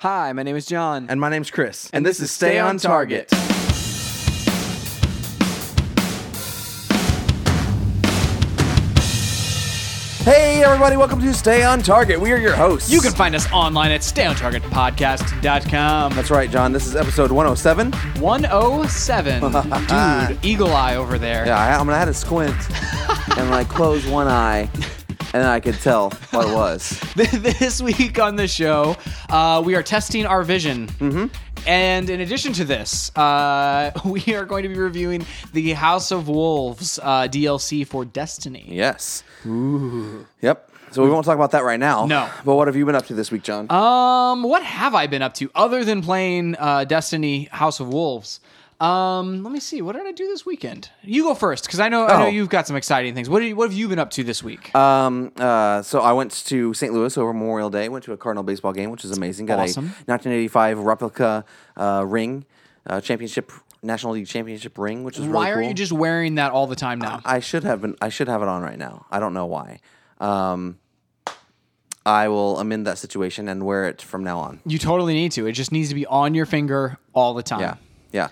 Hi, my name is John. And my name's Chris. And this is Stay on Target. Hey, everybody, welcome to Stay on Target. We are your hosts. You can find us online at stayontargetpodcast.com. That's right, John. This is episode 107. 107. Dude, eagle eye over there. Yeah, I, I mean, I had to squint and like close one eye, and I could tell what it was. this week on the show, uh, we are testing our vision. Mm-hmm. And in addition to this, uh, we are going to be reviewing the House of Wolves uh, DLC for Destiny. Yes. Ooh. Yep. So we won't talk about that right now. No. But what have you been up to this week, John? Um, what have I been up to other than playing uh, Destiny House of Wolves? Um, let me see. What did I do this weekend? You go first, because I know I know Oh. you've got some exciting things. What, did you, what have you been up to this week? Um, uh, so I went to St. Louis over Memorial Day. Went to a Cardinal baseball game, which is amazing. Got Awesome. a 1985 replica uh, ring, uh, championship, National League championship ring, which is really Why are cool. you just wearing that all the time now? I should have been. I should have it on right now. I don't know why. Um, I will amend that situation and wear it from now on. you totally need to. It just needs to be on your finger all the time. Yeah, yeah.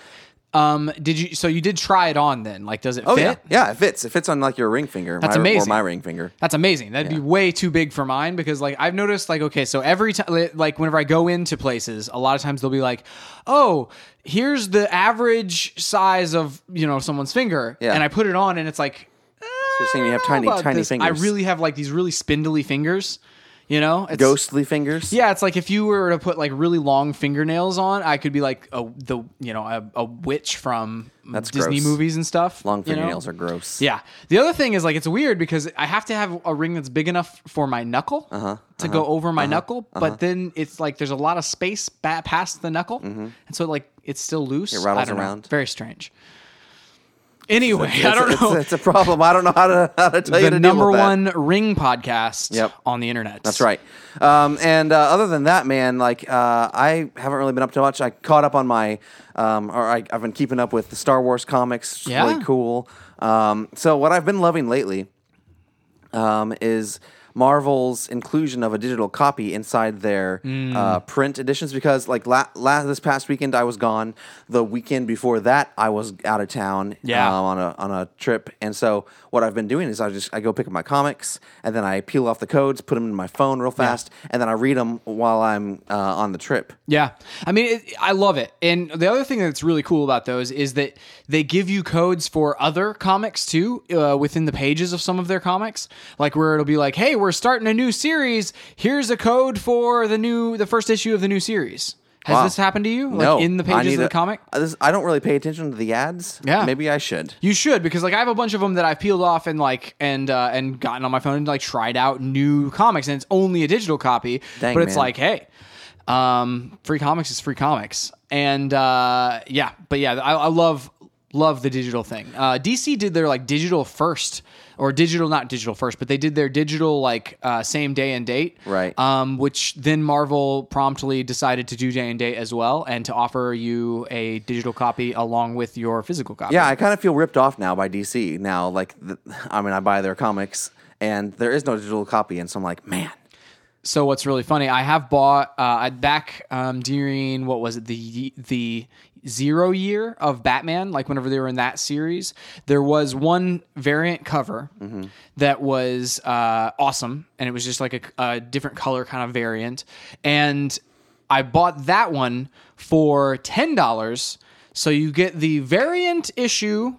Um, did you? So you did try it on then? Like, does it Oh fit? yeah, yeah. It fits. It fits on like your ring finger. That's my, Or amazing. my ring finger. That's amazing. That'd be way too big for mine because like I've noticed like okay, so every time like whenever I go into places, a lot of times they'll be like, "Oh, here's the average size of, you know, someone's finger." Yeah. And I put it on and it's like So you're saying you have tiny, tiny this." fingers. I really have like these really spindly fingers, you know? It's, ghostly fingers. Yeah, it's like if you were to put like really long fingernails on, I could be like a the you know a, a witch from That's Disney gross. movies and stuff. Long you know? fingernails are gross. Yeah. The other thing is like it's weird because I have to have a ring that's big enough for my knuckle Uh-huh, to go over my knuckle, but then it's like there's a lot of space ba- past the knuckle, and so like it's still loose. Mm-hmm. It rattles don't know. around. Very strange. Anyway, It's, I don't it's, know. It's, a problem. I don't know how to how to tell you the to deal number one ring podcast Yep. on the internet. That's right. Um, and uh, other than that, man, like uh, I haven't really been up to much. I caught up on my, um, or I, I've been keeping up with the Star Wars comics. It's Yeah. really cool. Um, so what I've been loving lately um, is Marvel's inclusion of a digital copy inside their Mm. uh, print editions because, like, la- la- this past weekend I was gone. The weekend before that I was out of town Yeah. um, on a on a trip, and so what I've been doing is I just I go pick up my comics and then I peel off the codes, put them in my phone real fast, and then I read them while I'm uh, on the trip. Yeah, I mean, it, I love it. And the other thing that's really cool about those is that they give you codes for other comics too uh, within the pages of some of their comics. Like where it'll be like, "Hey, we're starting a new series. Here's a code for the new, the first issue of the new series." Has Wow. this happened to you? Like no, in the pages of the a- comic? this- I don't really pay attention to the ads. Yeah. maybe I should. You should because like I have a bunch of them that I've peeled off and like and uh, and gotten on my phone and like tried out new comics and it's only a digital copy, Dang, but it's man. like hey, um, free comics is free comics and uh, yeah, but yeah, I, I love love the digital thing. Uh, DC did their like digital first or digital not digital first, but they did their digital like uh, same day and date, Right. Um, which then Marvel promptly decided to do day and date as well and to offer you a digital copy along with your physical copy. Yeah, I kind of feel ripped off now by DC. Now, like, the, I mean, I buy their comics, and there is no digital copy, and so I'm like, man, So what's really funny, I have bought uh, back um, during what was it the the zero year of Batman, like whenever they were in that series, there was one variant cover that was uh, awesome, and it was just like a, a different color kind of variant, and I bought that one for ten dollars. So you get the variant issue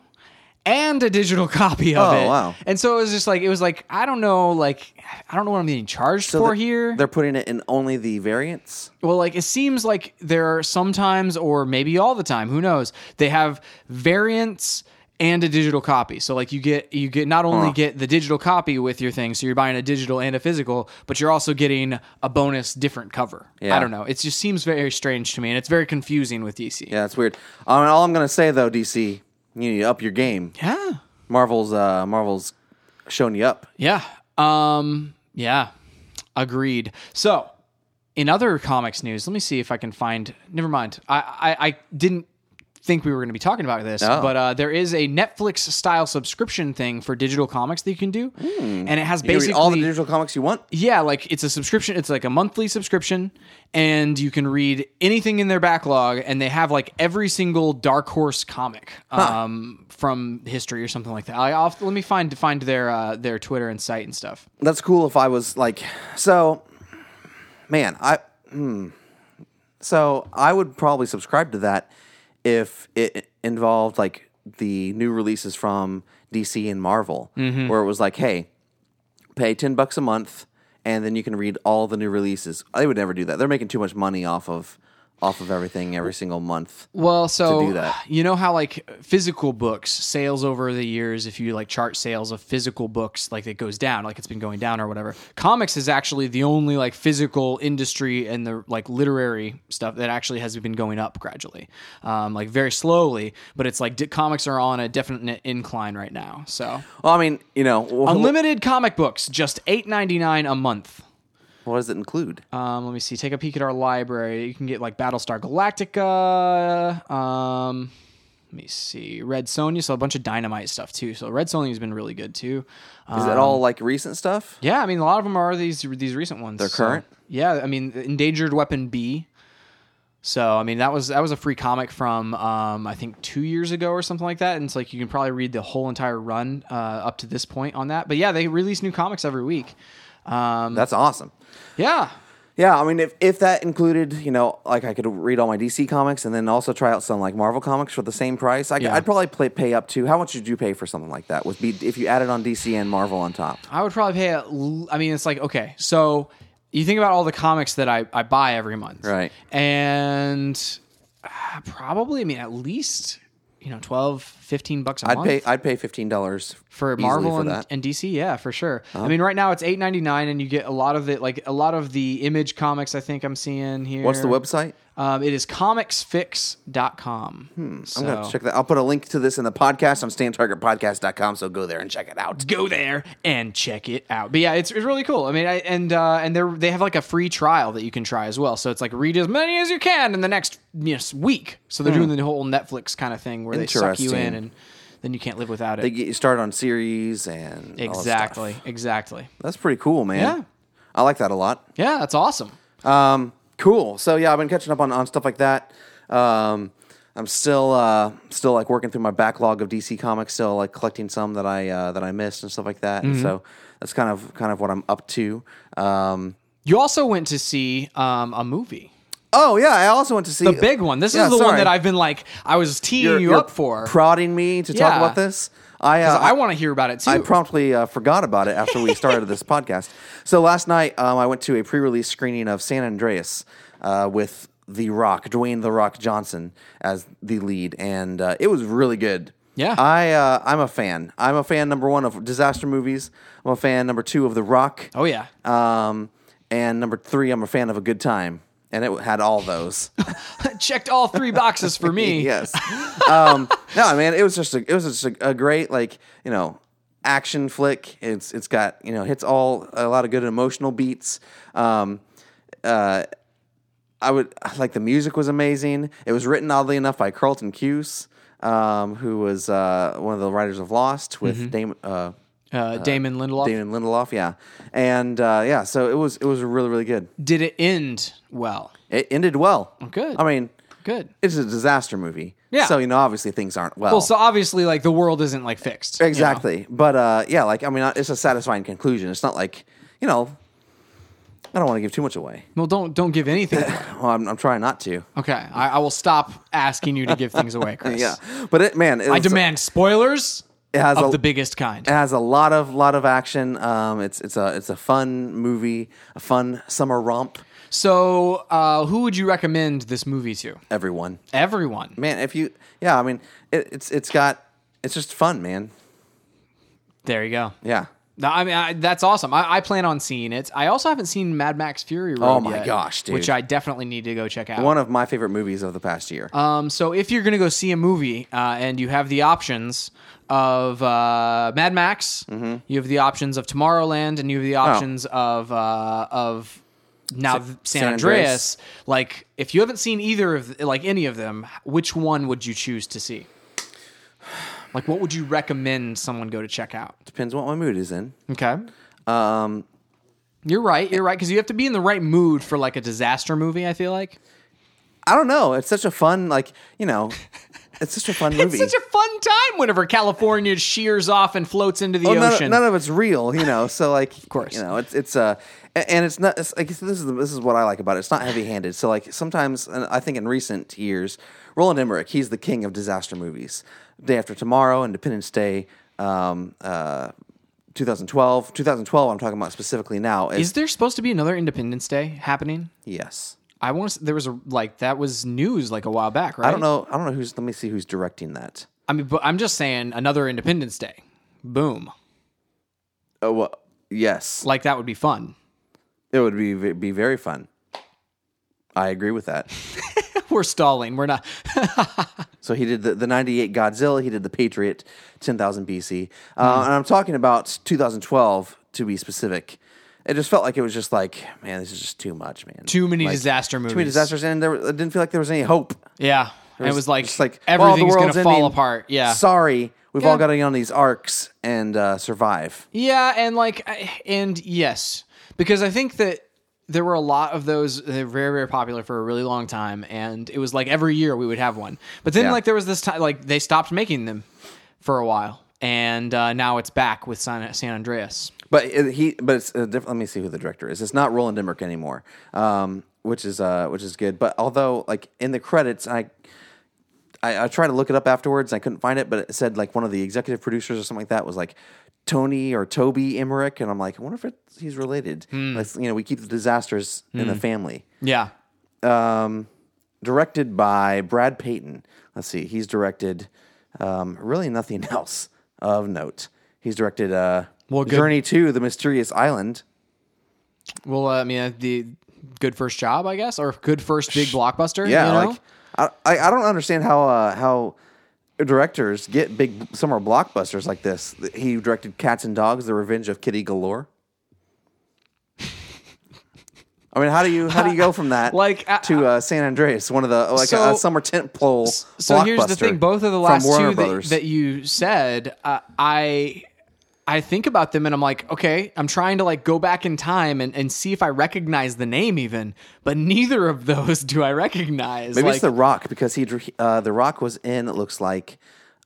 and a digital copy of Oh, it. wow. And so it was just like it was like I don't know, like I don't know what I'm being charged So for they're- here. They're putting it in only the variants. Well, like it seems like there are sometimes, or maybe all the time, who knows? They have variants and a digital copy. So like you get you get not only get the digital copy with your thing, so you're buying a digital and a physical, but you're also getting a bonus different cover. Yeah. I don't know. It just seems very strange to me, and it's very confusing with DC. Yeah, it's weird. Um, all I'm gonna say though, DC, you need to up your game. Yeah. Marvel's, uh, Marvel's showing you up. Yeah. Um. Yeah. Agreed. So, in other comics news, let me see if I can find. Never mind. I I, I didn't think we were going to be talking about this, Oh. but uh, there is a Netflix style subscription thing for digital comics that you can do, and it has basically all the digital comics you want. yeah, like it's a subscription. It's like a monthly subscription, and you can read anything in their backlog. And they have like every single Dark Horse comic um, from history or something like that. I, let me find find their uh, their Twitter and site and stuff. That's cool. If I was like, so, man, I. Hmm. So I would probably subscribe to that if it involved like the new releases from DC and Marvel, Mm-hmm. where it was like, hey, pay ten bucks a month, and then you can read all the new releases. They would never do that. They're making too much money off of off of everything every single month. Well, so do that. you know how like physical books sales over the years, if you like chart sales of physical books, like it goes down, like it's been going down or whatever. Comics is actually the only like physical industry and the like literary stuff that actually has been going up gradually, um, like very slowly. But it's like di- comics are on a definite incline right now. So Well, I mean, you know, unlimited comic books, just eight ninety nine a month. What does it include? Um, let me see. Take a peek at our library. You can get like Battlestar Galactica. Um, let me see. Red Sonja. So a bunch of dynamite stuff too. So Red Sonja's been really good too. Is Um, it all like recent stuff? Yeah, I mean a lot of them are these these recent ones. They're current? yeah, I mean Endangered Weapon B. So I mean that was that was a free comic from um, I think two years ago or something like that, and it's like you can probably read the whole entire run uh, up to this point on that. But yeah, they release new comics every week. Um, That's awesome. Yeah, Yeah, I mean, if, if that included, you know, like I could read all my DC comics and then also try out some like Marvel comics for the same price, I, Yeah. would probably play, pay up to. How much did you pay for something like that? With be if you added on DC and Marvel on top? I would probably pay. I mean, it's like okay, so you think about all the comics that I, I buy every month, Right. And uh, probably, I mean, at least you know 12, 15 bucks a I'd month pay I'd pay fifteen dollars for Marvel for and, that. Uh-huh. and DC. Yeah, for sure. I mean, right now it's eight ninety nine, and you get a lot of it, like a lot of the Image comics. I think I'm seeing here. What's the website? Um, it is comicsfix.com. Hmm, I'm gonna check that. I'll put a link to this in the podcast on stayontargetpodcast.com, so go there and check it out. go there and check it out. But yeah, it's, it's really cool. I mean, I, and uh, and they they have like a free trial that you can try as well. So it's like read as many as you can in the next you know, week. So they're doing the whole Netflix kind of thing where they suck you in and then you can't live without it. They get you started on series and all that stuff. Exactly, exactly. That's pretty cool, man. Yeah. I like that a lot. Yeah, that's awesome. Um, cool. So yeah, I've been catching up on, on stuff like that. Um, I'm still uh, still like working through my backlog of DC comics, still like collecting some that I uh, that I missed and stuff like that. Mm-hmm. And so that's kind of kind of what I'm up to. Um, You also went to see um, a movie, oh yeah, I also went to see the big one. This Yeah, is the one that I've been like I was teeing You're- you you're up for. prodding me to talk about this. I uh, I want to hear about it too. I promptly uh, forgot about it after we started this podcast. So last night, um, I went to a pre-release screening of San Andreas uh, with The Rock, Dwayne The Rock Johnson as the lead, and uh, it was really good. Yeah. I uh, I'm a fan. I'm a fan number one of disaster movies. I'm a fan number two of The Rock. oh yeah, Um, and number three, I'm a fan of a good time, and it had all those. checked all three boxes for me. yes. Um, no, mean, it was just a, it was just a, a great like you know action flick. It's it's got you know hits all a lot of good emotional beats. Um, uh, I would like the music was amazing. It was written oddly enough by Carlton Cuse, um, who was uh, one of the writers of Lost with Damon. Uh, Uh, Damon Lindelof. Damon Lindelof, yeah, and uh, yeah, so it was it was really really good. Did it end well? It ended well. good. I mean, Good. it's a disaster movie. Yeah. So you know, obviously things aren't well. Well, so obviously, like the world isn't like fixed. you know? Exactly. But uh, yeah, like I mean, it's a satisfying conclusion. It's not like you know. I don't want to give too much away. Well, don't don't give anything. away. Well, I'm, I'm trying not to. Okay, I, I will stop asking you to give things away, Chris. Yeah, but it, man, it I was- demand spoilers It has of a, the biggest kind. It has a lot of lot of action. Um, it's it's a it's a fun movie, a fun summer romp. So, uh, who would you recommend this movie to? Everyone, Everyone. man, if you yeah, I mean, it, it's it's got it's just fun, man. There you go. Yeah. No, I mean, I, that's awesome. I, I plan on seeing it. I also haven't seen Mad Max Fury Road Oh my yet, gosh, dude. Which I definitely need to go check out. One of my favorite movies of the past year. Um, so if you're gonna go see a movie uh, and you have the options of uh, Mad Max, Mm-hmm. you have the options of Tomorrowland, and you have Oh. the options of uh, of now San- San, San Andreas, like if you haven't seen either of like any of them, which one would you choose to see? Like what would you recommend someone go to check out? Depends what my mood is in. Okay. Um, You're right. You're right because you have to be in the right mood for like a disaster movie. I feel like I don't know. It's such a fun, like you know, it's such a fun movie. it's such a fun time whenever California shears off and floats into the Well, ocean. none of it's real, you know. So like, of course. you know, it's it's uh, a- and it's not. It's like this is this is what I like about it. It's not heavy handed. So like sometimes, and I think in recent years, Roland Emmerich, he's the king of disaster movies. Day After Tomorrow, Independence Day, um, uh, 2012, 2012. I'm talking about specifically now. Is, Is there supposed to be another Independence Day happening? yes. I want to. There was a like that was news like a while back, right? I don't know. I don't know who's. Let me see who's directing that. I mean, but I'm just saying another Independence Day. Boom. Oh well, yes, Like that would be fun. it would be be very fun. I agree with that. We're stalling. We're not. So he did the, the 98 Godzilla, he did the Patriot 10,000 BC. Uh, And I'm talking about 2012 to be specific. It just felt like it was just like, man, this is just too much, man. Too many Like, disaster movies. Too many disasters, and there, it didn't feel like there was any hope. Yeah. And it was like, just like everything's well, the going world's to fall apart. Yeah. Sorry, we've Yeah. all got to get on these arks and uh, survive. Yeah, and like, and yes, because I think that there were a lot of those. They're very, very popular for a really long time, and it was like every year we would have one. But then, Yeah. like, there was this time, like, they stopped making them for a while, and uh, now it's back with San, San Andreas. But he, but it's uh, diff- let me see who the director is. It's not Roland Emmerich anymore, um, which is uh, which is good. But although, like in the credits, I, I I tried to look it up afterwards. I couldn't find it, but it said like one of the executive producers or something like that was like Tony or Toby Emmerich, and I'm like, I wonder if it's, he's related. Let's, you know, we keep the disasters in the family. Yeah. Um, directed by Brad Peyton. Let's see, he's directed um, really nothing else of note. He's directed uh, Well, good- Journey to the Mysterious Island. Well, uh, I mean, uh, the good first job, I guess, or good first big blockbuster. Yeah, you know? like I, I I don't understand how uh, how directors get big summer blockbusters like this. He directed Cats and Dogs: The Revenge of Kitty Galore. I mean, how do you how do you go from that Like, uh, to uh, San Andreas, one of the like a, So- a summer tent pole? So here's the thing: both of the last two that, that you said, uh, I I think about them and I'm like, okay, I'm trying to like go back in time and, and see if I recognize the name even, but neither of those do I recognize. Maybe like, it's The Rock because he uh, The Rock was in. It looks like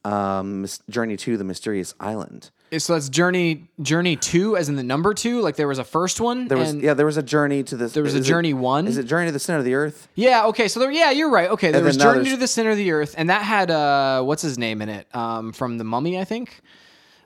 um, Journey to the Mysterious Island. so that's Journey Journey Two, as in the number two. Like there was a first one. There was yeah, there was a journey to the. There was a is it- Journey one? Is it Journey to the Center of the Earth? Yeah, okay, so there, yeah, you're right. Okay, there And was Journey to the Center of the Earth, and that had uh, what's his name in it? Um, from the Mummy, I think.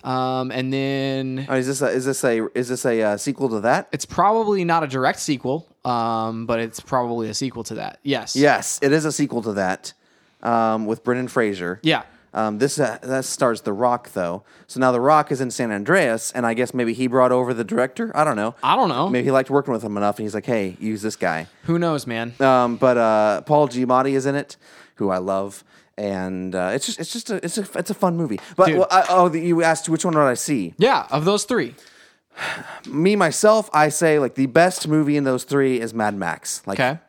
Um, and then Oh, is this a, is this a is this a uh, sequel to that? it's probably not a direct sequel, um, but it's probably a sequel to that. Yes. Yes, it is a sequel to that um, with Brendan Fraser. Yeah. Um, this uh, that stars The Rock though. So now The Rock is in San Andreas, and I guess maybe he brought over the director. I don't know. I don't know. Maybe he liked working with him enough, and he's like, "Hey, use this guy." Who knows, man? Um, but uh, Paul Giamatti is in it, who I love, and uh, it's just it's just a it's a it's a fun movie. But Dude. well, I, oh, the, you asked which one would I see? Yeah, of those three. Me myself, I say like the best movie in those three is Mad Max. Like Okay.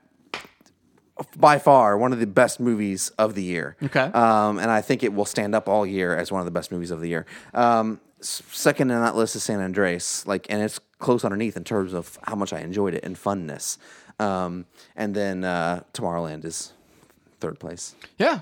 by far one of the best movies of the year. Okay. Um, and I think it will stand up all year as one of the best movies of the year. Um, second in that list is San Andreas, like, and it's close underneath in terms of how much I enjoyed it and funness. Um, and then uh, Tomorrowland is third place. Yeah.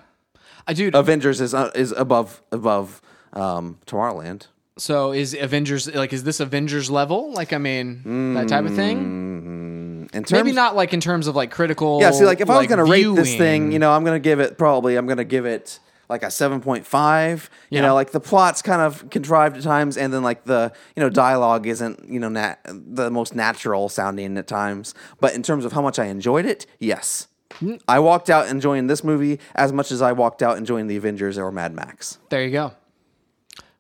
I dude. Avengers is uh, is above above um, Tomorrowland. so is Avengers like is this Avengers level? Like I mean that type of thing? In terms, Maybe not like in terms of like critical. Yeah, see, like if I was going to rate this viewing. thing, you know, I'm going to give it probably, I'm going to give it like a 7.5. You Yeah. know, like the plot's kind of contrived at times, and then like the, you know, dialogue isn't, you know, nat- the most natural sounding at times. But in terms of how much I enjoyed it, yes. Mm. I walked out enjoying this movie as much as I walked out enjoying The Avengers or Mad Max. There you go.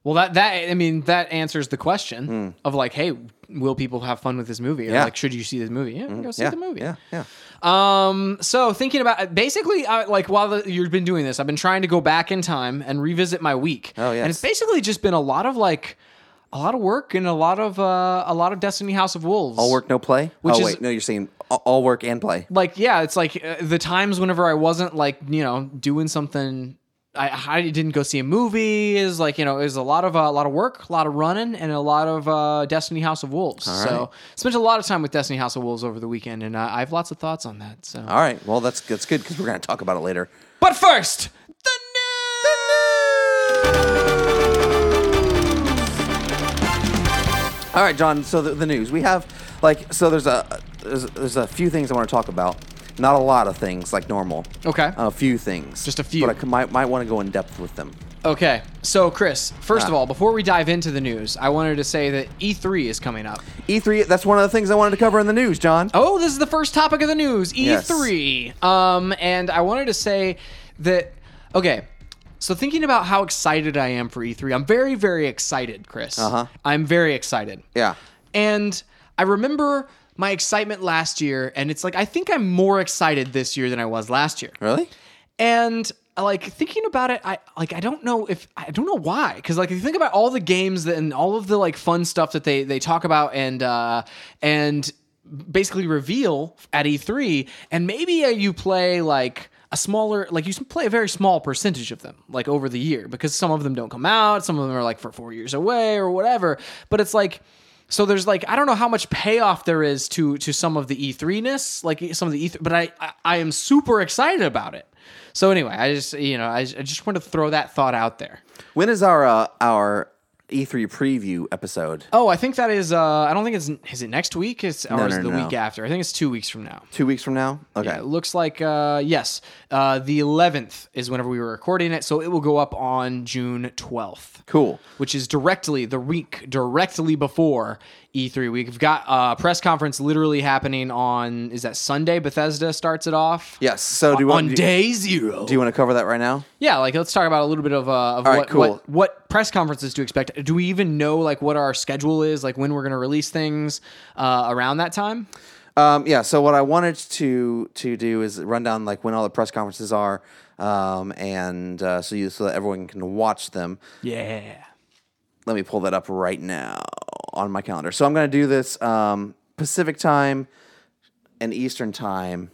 Well, that that I mean that answers the question Hmm. of like, hey, will people have fun with this movie? Or Yeah. like, should you see this movie? Yeah, go see yeah, the movie. yeah, yeah. Um, so thinking about basically, uh, like while the, you've been doing this, I've been trying to go back in time and revisit my week. Oh, yeah, and it's basically just been a lot of like a lot of work and a lot of uh, a lot of Destiny House of Wolves. All work, no play. Which oh is- wait, no, you're saying all work and play. like yeah, it's like uh, the times whenever I wasn't like you know doing something. I, I didn't go see a movie. Is like you know, is a lot of uh, a lot of work, a lot of running, and a lot of uh, Destiny House of Wolves. So spent a lot of time with Destiny House of Wolves over the weekend, and uh, I have lots of thoughts on that. So, All right, well that's that's good because we're going to talk about it later. but first, the news All right, John. So the, the news we have, like, so there's a there's, there's a few things I want to talk about. Not a lot of things like normal. Okay. A few things. Just a few. But I c- might might want to go in depth with them. Okay, so Chris, first of Ah. all, before we dive into the news, I wanted to say that E3 is coming up. E3. E That's one of the things I wanted to cover in the news, John. Oh, this is the first topic of the news, E3. Um, and I wanted to say that okay. So thinking about how excited I am for E3, I'm very, very excited, Chris. Uh-huh. I'm very excited. Yeah. And I remember my excitement last year, and it's like I think I'm more excited this year than I was last year. Really? And like thinking about it, I like I don't know if I don't know why because like if you think about all the games that, and all of the like fun stuff that they they talk about and uh and basically reveal at E3, and maybe uh, you play like a smaller like you play a very small percentage of them like over the year because some of them don't come out, some of them are like for four years away or whatever. But it's like so there's like I don't know how much payoff there is to to some of the E3ness, like some of the E3, but I, I I am super excited about it. So anyway, I just you know I, I just want to throw that thought out there. When is our uh, our E3 preview episode? Oh, I think that is. Uh, I don't think it's. Is it next week? It's or No, is it no, the no. week after? I think it's two weeks from now. Two weeks from now. Okay. Yeah, it looks like uh, yes, uh, the 11th is whenever we were recording it, so it will go up on June 12th. Cool. Which is directly the week directly before E3. We've got a press conference literally happening on is that Sunday? Bethesda starts it off. Yes. So do you want on do, day zero. do you want to cover that right now? Yeah, like let's talk about a little bit of, uh, of All right, what, cool. what what press conferences to expect. Do we even know like what our schedule is, like when we're going to release things uh, around that time? Um, yeah. So what I wanted to to do is run down like when all the press conferences are, um, and uh, so you so that everyone can watch them. Yeah. Let me pull that up right now on my calendar. So I'm going to do this um, Pacific time and Eastern time,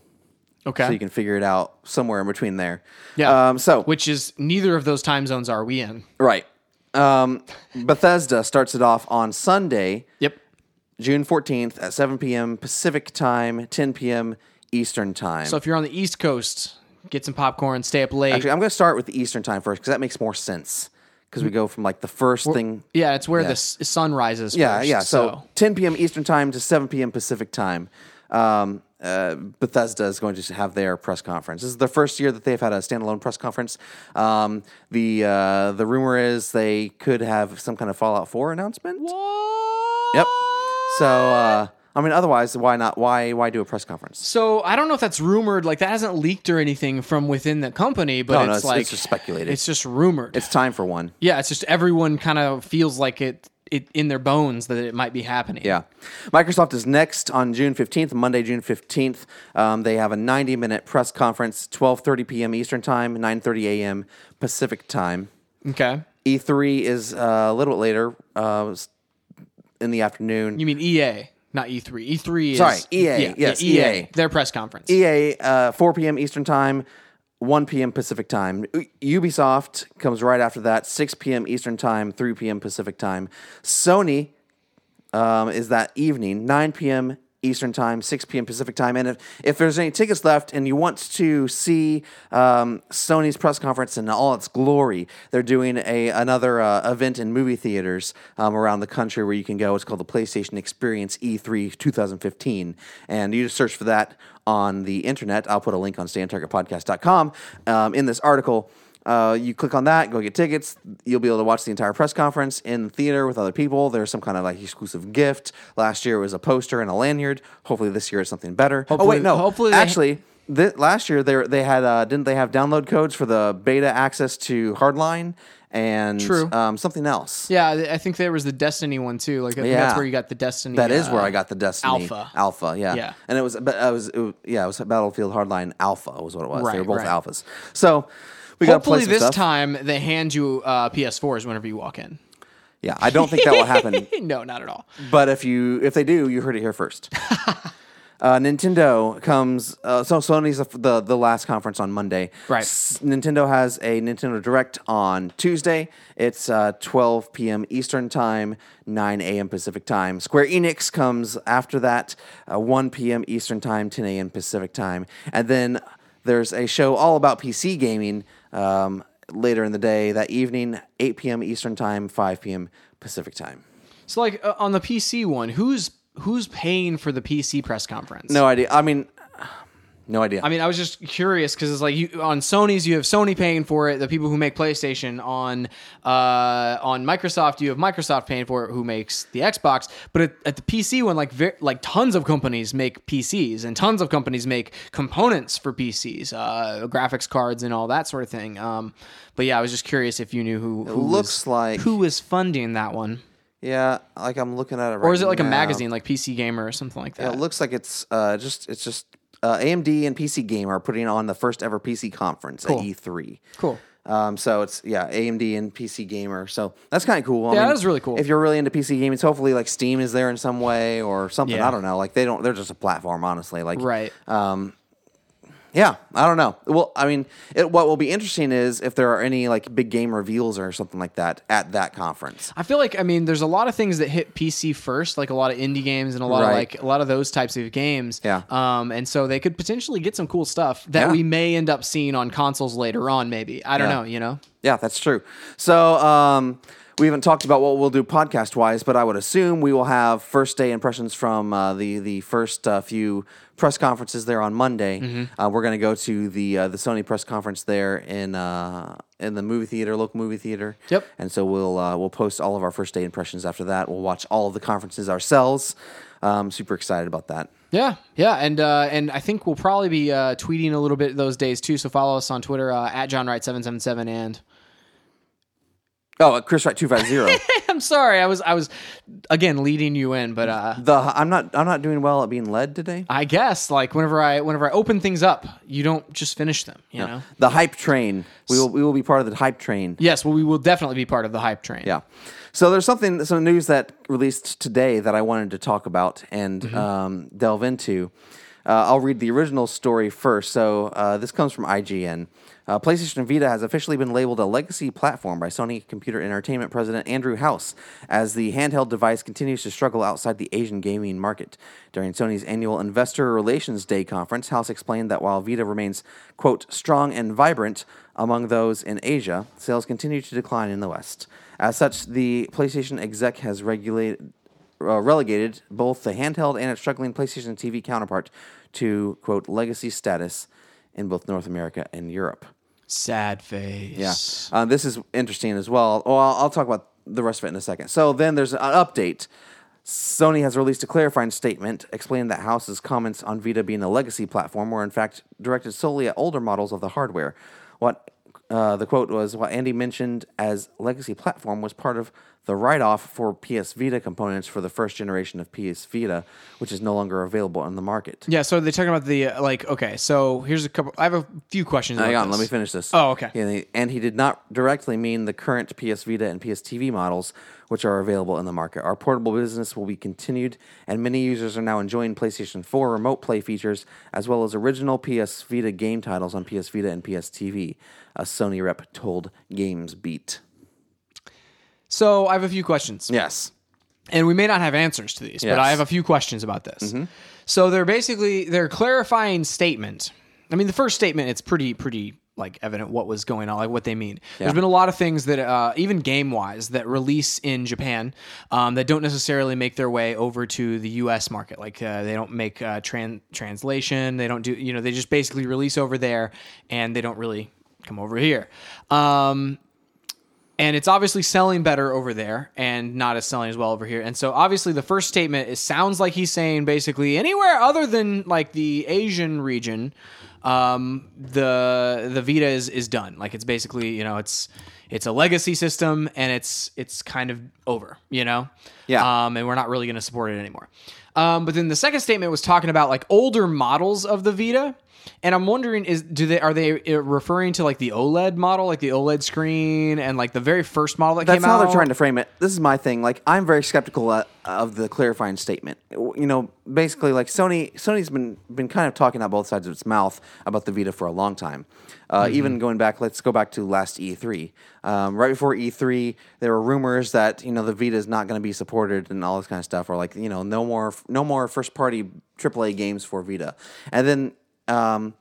Okay. so you can figure it out somewhere in between there. Yeah. Um, so Which is neither of those time zones are we in? right. Um, Bethesda starts it off on Sunday, Yep. June 14th at 7 p.m. Pacific time, 10 p.m. Eastern time. So if you're on the East Coast, get some popcorn, stay up late. Actually, I'm going to start with the Eastern time first because that makes more sense. Because we go from like the first thing. yeah, it's where the s- sun rises. Yeah, first, yeah. So, 10 p.m. Eastern time to 7 p.m. Pacific time. Um, uh, Bethesda is going to have their press conference. This is the first year that they've had a standalone press conference. Um, the uh, the rumor is they could have some kind of Fallout 4 announcement. What? Yep. So uh, I mean, otherwise, why not? Why why do a press conference? So I don't know if that's rumored. Like that hasn't leaked or anything from within the company, but No, it's no, it's- like it's just speculated. It's just rumored. It's time for one. yeah, it's just everyone kind of feels like it, it in their bones that it might be happening. Yeah. Microsoft is next on June 15th, Monday, June 15th. Um, they have a 90 minute press conference, 12.30 p.m. Eastern Time, 9.30 a.m. Pacific Time. Okay. E3 is uh, a little bit later uh, in the afternoon. You mean EA, not E E3. E3 is Sorry, EA. yeah, Yes, yeah, EA. Their press conference. EA, uh, 4 p.m. Eastern Time, 1 p.m. Pacific Time. U- Ubisoft comes right after that, 6 p.m. Eastern Time, 3 p.m. Pacific Time. Sony um, is that evening, 9 p.m. Eastern Time, 6 p.m. Pacific Time. And if, if there's any tickets left and you want to see um, Sony's press conference in all its glory, they're doing a another uh, event in movie theaters um, around the country where you can go. It's called the PlayStation Experience E E3 2015. And you just search for that on the internet. I'll put a link on stayontargetpodcast.com um, in this article. Uh, you click on that, go get tickets. You'll be able to watch the entire press conference in the theater with other people. There's some kind of like exclusive gift. Last year it was a poster and a lanyard. Hopefully this year it's something better. oh wait, no. hopefully actually, th- last year they they had uh, didn't they have download codes for the beta access to Hardline and True. Um, something else. Yeah, I think there was the Destiny one too. Like I think Yeah. that's where you got the Destiny. That is uh, where I got the Destiny Alpha. Alpha, yeah, Yeah. and it was, but I was, it was, yeah, it was Battlefield Hardline Alpha was what it was. they were both right. alphas. So we got to play Hopefully some this stuff. time they hand you uh, PS4s whenever you walk in. Yeah, I don't think that will happen. no, not at all. But if you if they do, you heard it here first. Uh, Nintendo comes. Uh, so Sony's the, the the last conference on Monday. Right. S- Nintendo has a Nintendo Direct on Tuesday. It's uh, 12 p.m. Eastern time, 9 a.m. Pacific time. Square Enix comes after that, uh, 1 p.m. Eastern time, 10 a.m. Pacific time, and then there's a show all about PC gaming um, later in the day that evening, 8 p.m. Eastern time, 5 p.m. Pacific time. So like uh, on the PC one, who's who's paying for the PC press conference? No idea. I mean, no idea. I mean, I was just curious because it's like you on Sony's, you have Sony paying for it. The people who make PlayStation on uh, on Microsoft, you have Microsoft paying for it, who makes the Xbox. But at, at the PC one, like like tons of companies make PCs, and tons of companies make components for PCs, uh, graphics cards, and all that sort of thing. Um, but yeah, I was just curious if you knew who, who looks was, like- who was funding that one, yeah, like I'm looking at it right or is it like a magazine, like PC Gamer or something like that? It looks like it's uh, just it's just uh, AMD and PC Gamer are putting on the first ever PC conference Cool. at E3. cool. Um, so it's yeah, AMD and PC Gamer. So that's kind of cool. I Yeah, mean, that is really cool. If you're really into PC gaming, so hopefully like Steam is there in some way or something. Yeah. I don't know. Like they don't. They're just a platform, honestly. Like Right. Um, yeah, I don't know. Well, I mean, it, what will be interesting is if there are any like big game reveals or something like that at that conference. I feel like I mean, there's a lot of things that hit PC first, like a lot of indie games and a lot of like a lot of those types of games. Yeah. Um, and so they could potentially get some cool stuff that Yeah. we may end up seeing on consoles later on. Maybe I don't Yeah. know. You know. Yeah, that's true. So um, we haven't talked about what we'll do podcast wise, but I would assume we will have first day impressions from uh, the the first uh, few press conferences there on Monday. Mm-hmm. Uh, we're going to go to the uh, the Sony press conference there in uh, in the movie theater, local movie theater. Yep. And so we'll uh, we'll post all of our first day impressions after that. We'll watch all of the conferences ourselves. Um, super excited about that. Yeah, yeah, and uh, and I think we'll probably be uh, tweeting a little bit those days too. So follow us on Twitter uh, at John Wright seven seven seven. And Oh, uh, Chris Wright two five zero. I'm sorry, I was I was again leading you in, but uh, The I'm not I'm not doing well at being led today. I guess like whenever I whenever I open things up, you don't just finish them. You know. The hype train. We will we will be part of the hype train. Yes, well, we will definitely be part of the hype train. Yeah. So there's something, some news that released today that I wanted to talk about and Mm-hmm. um, delve into. Uh, I'll read the original story first. So uh, this comes from IGN. Uh, PlayStation Vita has officially been labeled a legacy platform by Sony Computer Entertainment president Andrew House as the handheld device continues to struggle outside the Asian gaming market. During Sony's annual Investor Relations Day conference, House explained that while Vita remains, quote, strong and vibrant among those in Asia, sales continue to decline in the West. As such, the PlayStation exec has regulated, uh, relegated both the handheld and its struggling PlayStation TV counterpart to, quote, legacy status in both North America and Europe. Sad face. Yeah. Uh, this is interesting as well. Well, I'll, I'll talk about the rest of it in a second. So then there's an update. Sony has released a clarifying statement explaining that House's comments on Vita being a legacy platform were in fact directed solely at older models of the hardware. What uh, the quote was, what Andy mentioned as legacy platform was part of the write off for PS Vita components for the first generation of PS Vita, which is no longer available on the market. Yeah, so they're talking about the uh, like. Okay, so here's a couple. I have a few questions. Hang on, this. let me finish this. Oh, okay. And he, and he did not directly mean the current PS Vita and PS TV models, which are available in the market. Our portable business will be continued, and many users are now enjoying PlayStation 4 remote play features, as well as original PS Vita game titles on PS Vita and PS TV, a Sony rep told GamesBeat. So I have a few questions. Yes. and we may not have answers to these, but Yes. Mm-hmm. I have a few questions about this. So they're basically they're clarifying statement. I mean, the first statement it's pretty pretty like evident what was going on, like what they mean. There's been a lot of things that uh, even game wise that release in Japan um, that don't necessarily make their way over to the U.S. market. Like uh, they don't make uh, tran- translation. They don't do you know they just basically release over there and they don't really come over here. Um, and it's obviously selling better over there and not as selling as well over here. And so obviously the first statement it sounds like he's saying basically anywhere other than like the Asian region, um, the the Vita is is done. Like it's basically you know it's it's a legacy system and it's it's kind of over. You know, Yeah. Um, and we're not really going to support it anymore. Um, but then the second statement was talking about like older models of the Vita. And I'm wondering, is do they are they uh, referring to like the OLED model, like the OLED screen, and like the very first model that That's came out? That's how they're trying to frame it. This is my thing. Like, I'm very skeptical uh, of the clarifying statement. You know, basically, like Sony, Sony's been been kind of talking out both sides of its mouth about the Vita for a long time. Uh, Mm-hmm. Even going back, let's go back to last E3. Um, right before E3, there were rumors that you know the Vita is not going to be supported and all this kind of stuff, or like you know no more no more first party AAA games for Vita. And then um,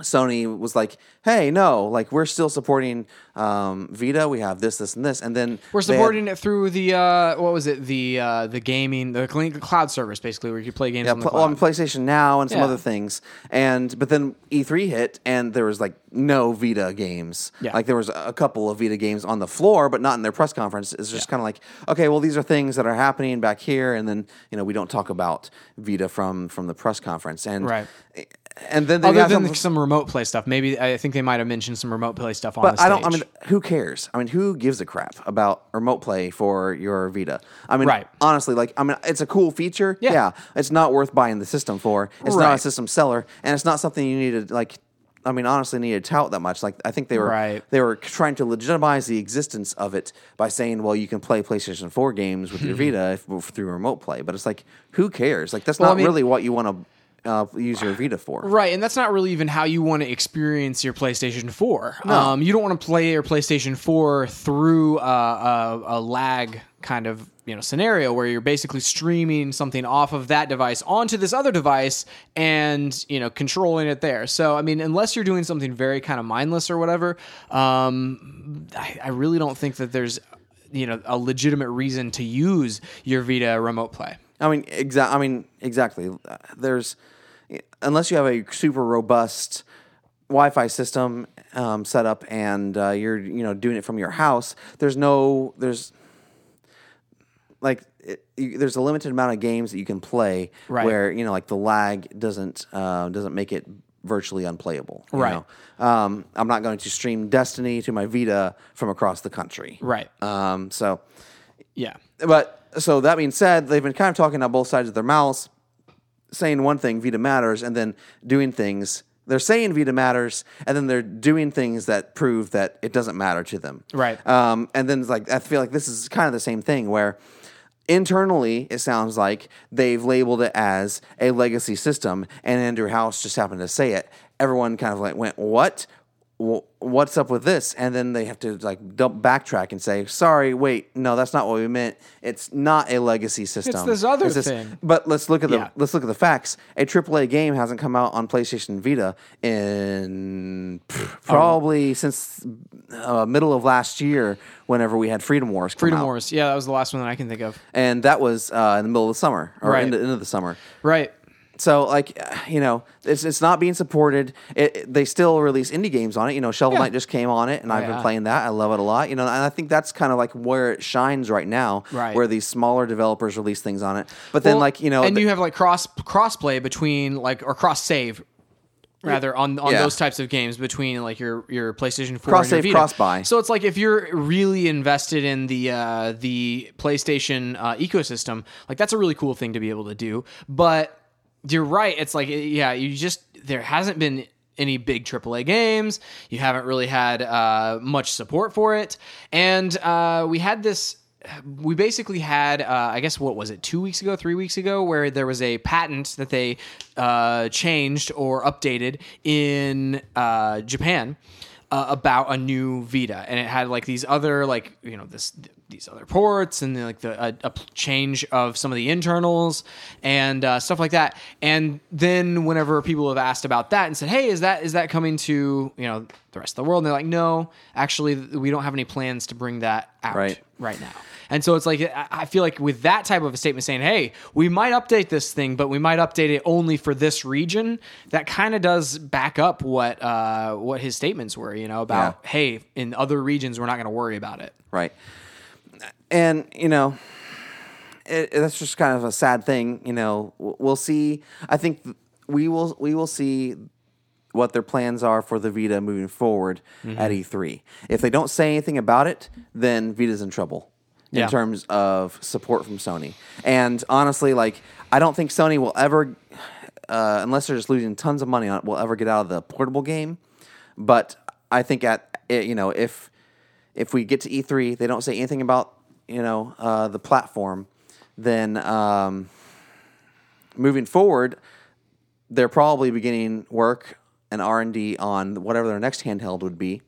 Sony was like, "Hey, no, like we're still supporting um, Vita. We have this, this, and this." And then We're they had- supporting it through the uh, what was it the uh, the gaming the cloud service basically where you play games yeah, on the pl- well, on PlayStation Now and some Yeah. other things. And but then E3 hit, and there was like no Vita games. Yeah. Like there was a couple of Vita games on the floor, but not in their press conference. It's just kind of like, okay, well, these are things that are happening back here, and then you know we don't talk about Vita from from the press conference. And Right. And then they Other than some- some remote play stuff, maybe I think they might have mentioned some remote play stuff on But I don't. I mean, who cares? I mean, who gives a crap about remote play for your Vita? I mean, Right. honestly, like, I mean, it's a cool feature. Yeah. it's not worth buying the system for. It's not a system seller, and it's not something you need to like. I mean, honestly, need to tout that much. Like, I think they were Right. they were trying to legitimize the existence of it by saying, "Well, you can play PlayStation Four games with your Vita if, through remote play." But it's like, who cares? Like, that's Well, I not mean- really what you want to uh, use your Vita for. Right, and that's not really even how you want to experience your PlayStation 4. Um, you don't want to play your PlayStation 4 through uh, a, a lag kind of you know scenario where you're basically streaming something off of that device onto this other device and you know controlling it there. So I mean, unless you're doing something very kind of mindless or whatever, um, I, I really don't think that there's you know a legitimate reason to use your Vita remote play. I mean, exa- I mean, exactly. There's unless you have a super robust Wi-Fi system um, set up and uh, you're you know doing it from your house. There's no there's like it, you, there's a limited amount of games that you can play Right. where you know like the lag doesn't uh, doesn't make it virtually unplayable. you Right. know? Um, I'm not going to stream Destiny to my Vita from across the country. Right. Um, so Yeah. but so that being said, they've been kind of talking out both sides of their mouths, saying one thing, Vita matters, and then doing things. They're saying Vita matters, and then they're doing things that prove that it doesn't matter to them. Right. Um, and then it's like I feel like this is kind of the same thing where internally it sounds like they've labeled it as a legacy system, and Andrew House just happened to say it. Everyone kind of like went, "What? Wh- What's up with this?" And then they have to like dump, backtrack and say, "Sorry, wait, no, that's not what we meant. It's not a legacy system. It's this other thing." But let's look at the Yeah. let's look at the facts. A AAA game hasn't come out on PlayStation Vita in pff, probably since uh, middle of last year, whenever we had Freedom Wars. Come Freedom out. Wars. Yeah, that was the last one that I can think of. and that was uh, in the middle of the summer or Right. into, into the summer. Right. So like you know, it's it's not being supported. It, it- they still release indie games on it. You know, Shovel. Knight just came on it, and I've been yeah. playing that. I love it a lot. You know, and I think that's kind of like where it shines right now, Right. where these smaller developers release things on it. But then Well, like you know, and the- you have like cross crossplay between like or cross save rather on on Yeah. those types of games between like your your PlayStation 4 Cross and your save, Vita. cross buy. So it's like if you're really invested in the uh, the PlayStation uh, ecosystem, like that's a really cool thing to be able to do. But you're right. It's like yeah, you just there hasn't been any big AAA games. You haven't really had uh, much support for it, and uh, we had this we basically had, uh, I guess, what was it, two weeks ago, three weeks ago, where there was a patent that they uh, changed or updated in uh, Japan uh, about a new Vita, and it had like these other, like you know, this these other ports and like the a, a change of some of the internals and uh, stuff like that. And then whenever people have asked about that and said, "Hey, is that is that coming to you know the rest of the world?" and they're like, "No, actually, we don't have any plans to bring that out Right. right now. And so it's like I I feel like with that type of a statement saying, "Hey, we might update this thing, but we might update it only for this region," that kind of does back up what uh, what his statements were. You know about, Yeah. "Hey, in other regions, we're not going to worry about it." right? And you know, it, that's just kind of a sad thing. You know, we'll see. I think we will we will see what their plans are for the Vita moving forward Mm-hmm. at E3. If they don't say anything about it, then Vita's in trouble in terms of support from Sony. And honestly, like I don't think Sony will ever uh, unless they're just losing tons of money on it, will ever get out of the portable game. But I think at you know if if we get to E3, they don't say anything about you know uh, the platform, then um, moving forward, they're probably beginning work and R and D on whatever their next handheld would be,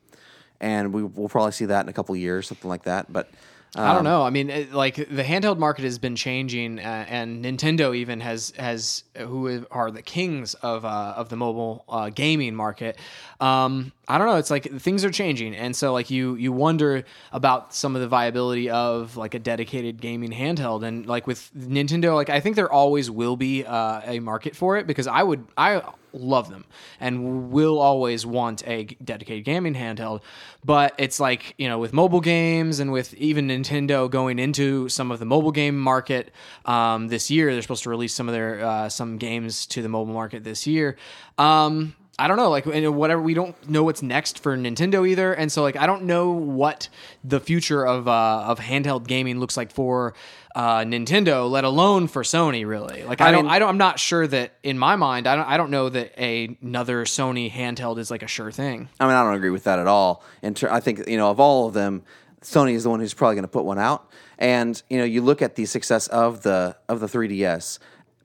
and we will probably see that in a couple of years, something like that. But I Um, don't know. I mean, it, like the handheld market has been changing, uh, and Nintendo even has has who are the kings of uh, of the mobile uh, gaming market. Um, I don't know. It's like things are changing, and so like you you wonder about some of the viability of like a dedicated gaming handheld, and like with Nintendo, like I think there always will be uh, a market for it because I would I love them and will always want a dedicated gaming handheld. But it's like, you know, with mobile games and with even Nintendo going into some of the mobile game market um, this year, they're supposed to release some of their uh, some games to the mobile market this year. Um, I don't know, like and whatever. We don't know what's next for Nintendo either, and so like I don't know what the future of uh, of handheld gaming looks like for uh, Nintendo, let alone for Sony. Really, like I, I don't, mean- I don't, I'm not sure that in my mind, I don't, I don't know that a, another Sony handheld is like a sure thing. I mean, I don't agree with that at all. And ter- I think you know of all of them, Sony is the one who's probably going to put one out. And you know, you look at the success of the of the 3DS.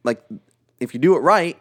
Like, if you do it right,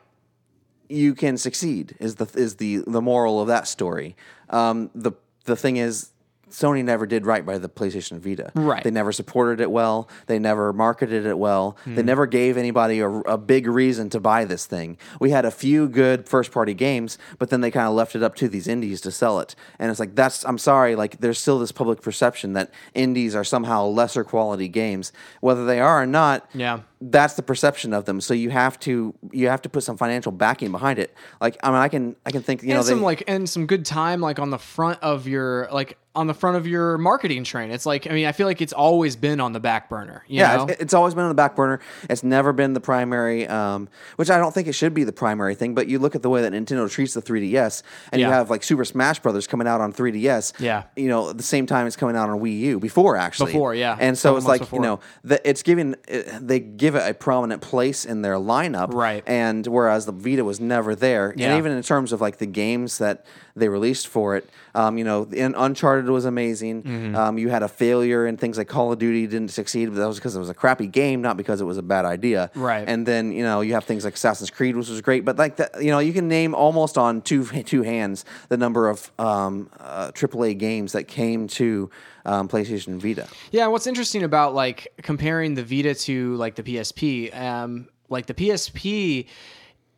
you can succeed. Is the is the the moral of that story? Um, the the thing is. Sony never did right by the PlayStation Vita. Right. They never supported it well. They never marketed it well. They Hmm. never gave anybody a, a big reason to buy this thing. We had a few good first party games, but then they kind of left it up to these indies to sell it. And it's like that's I'm sorry, like there's still this public perception that indies are somehow lesser quality games, whether they are or not. Yeah. That's the perception of them. So you have to you have to put some financial backing behind it. Like I mean, I can I can think you know and some they, like and some good time like on the front of your like on the front of your marketing train. It's like I mean I feel like it's always been on the back burner. You Yeah, know? it's, it's always been on the back burner. It's never been the primary, um, which I don't think it should be the primary thing. But you look at the way that Nintendo treats the 3DS, and you have like Super Smash Brothers coming out on 3DS. Yeah. you know, at the same time it's coming out on Wii U before actually. Before, yeah. and so Couple it's like before. you know, the, it's giving they give it a prominent place in their lineup, Right. And whereas the Vita was never there, Yeah. and even in terms of like the games that they released for it, um, you know, Uncharted was amazing. Mm-hmm. Um, you had a failure in things like Call of Duty didn't succeed, but that was because it was a crappy game, not because it was a bad idea. Right. And then you know you have things like Assassin's Creed, which was great, but like that, you know, you can name almost on two two hands the number of um, uh, AAA games that came to um, PlayStation Vita. Yeah, what's interesting about like comparing the Vita to like the PSP, um, like the PSP,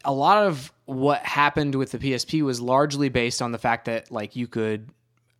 a lot of what happened with the PSP was largely based on the fact that like you could.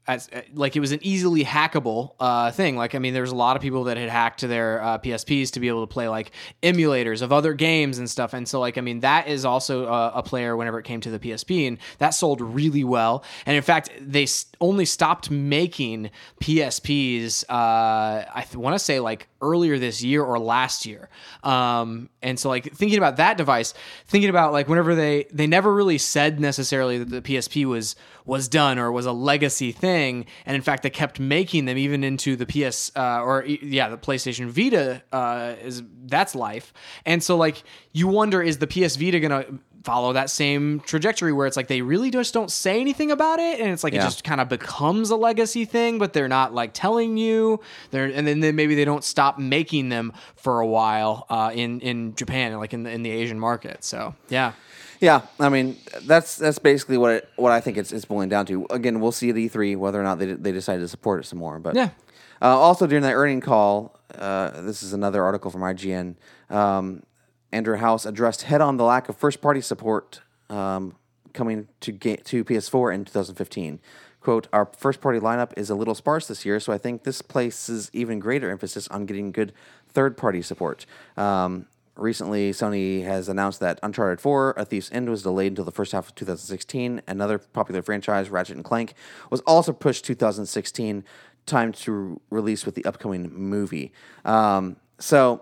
As, like it was an easily hackable uh, thing. Like I mean, there was a lot of people that had hacked their uh, PSPs to be able to play like emulators of other games and stuff. And so like I mean, that is also a, a player whenever it came to the PSP, and that sold really well. And in fact, they only stopped making PSPs. Uh, I th- want to say like earlier this year or last year. Um, and so like thinking about that device, thinking about like whenever they they never really said necessarily that the PSP was was done or was a legacy thing, and in fact they kept making them even into the PS uh, or yeah the PlayStation Vita uh, is that's life. And so like you wonder is the PS Vita gonna follow that same trajectory where it's like they really just don't say anything about it? And it's like it just kind of becomes a legacy thing but they're not like telling you. They're and then, then maybe they don't stop making them for a while uh, in in Japan like in the in the Asian market. So yeah Yeah, I mean that's that's basically what it, what I think it's it's boiling down to. Again, we'll see at E3 whether or not they they decide to support it some more. But Yeah. Uh, also during that earning call, uh, this is another article from IGN. Um, Andrew House addressed head on the lack of first party support um, coming to ga- to PS4 in 2015. Quote, our first party lineup is a little sparse this year, so I think this places even greater emphasis on getting good third party support. Um, recently, Sony has announced that Uncharted 4, A Thief's End, was delayed until the first half of 2016. Another popular franchise, Ratchet and Clank, was also pushed 2016, time to release with the upcoming movie. Um, so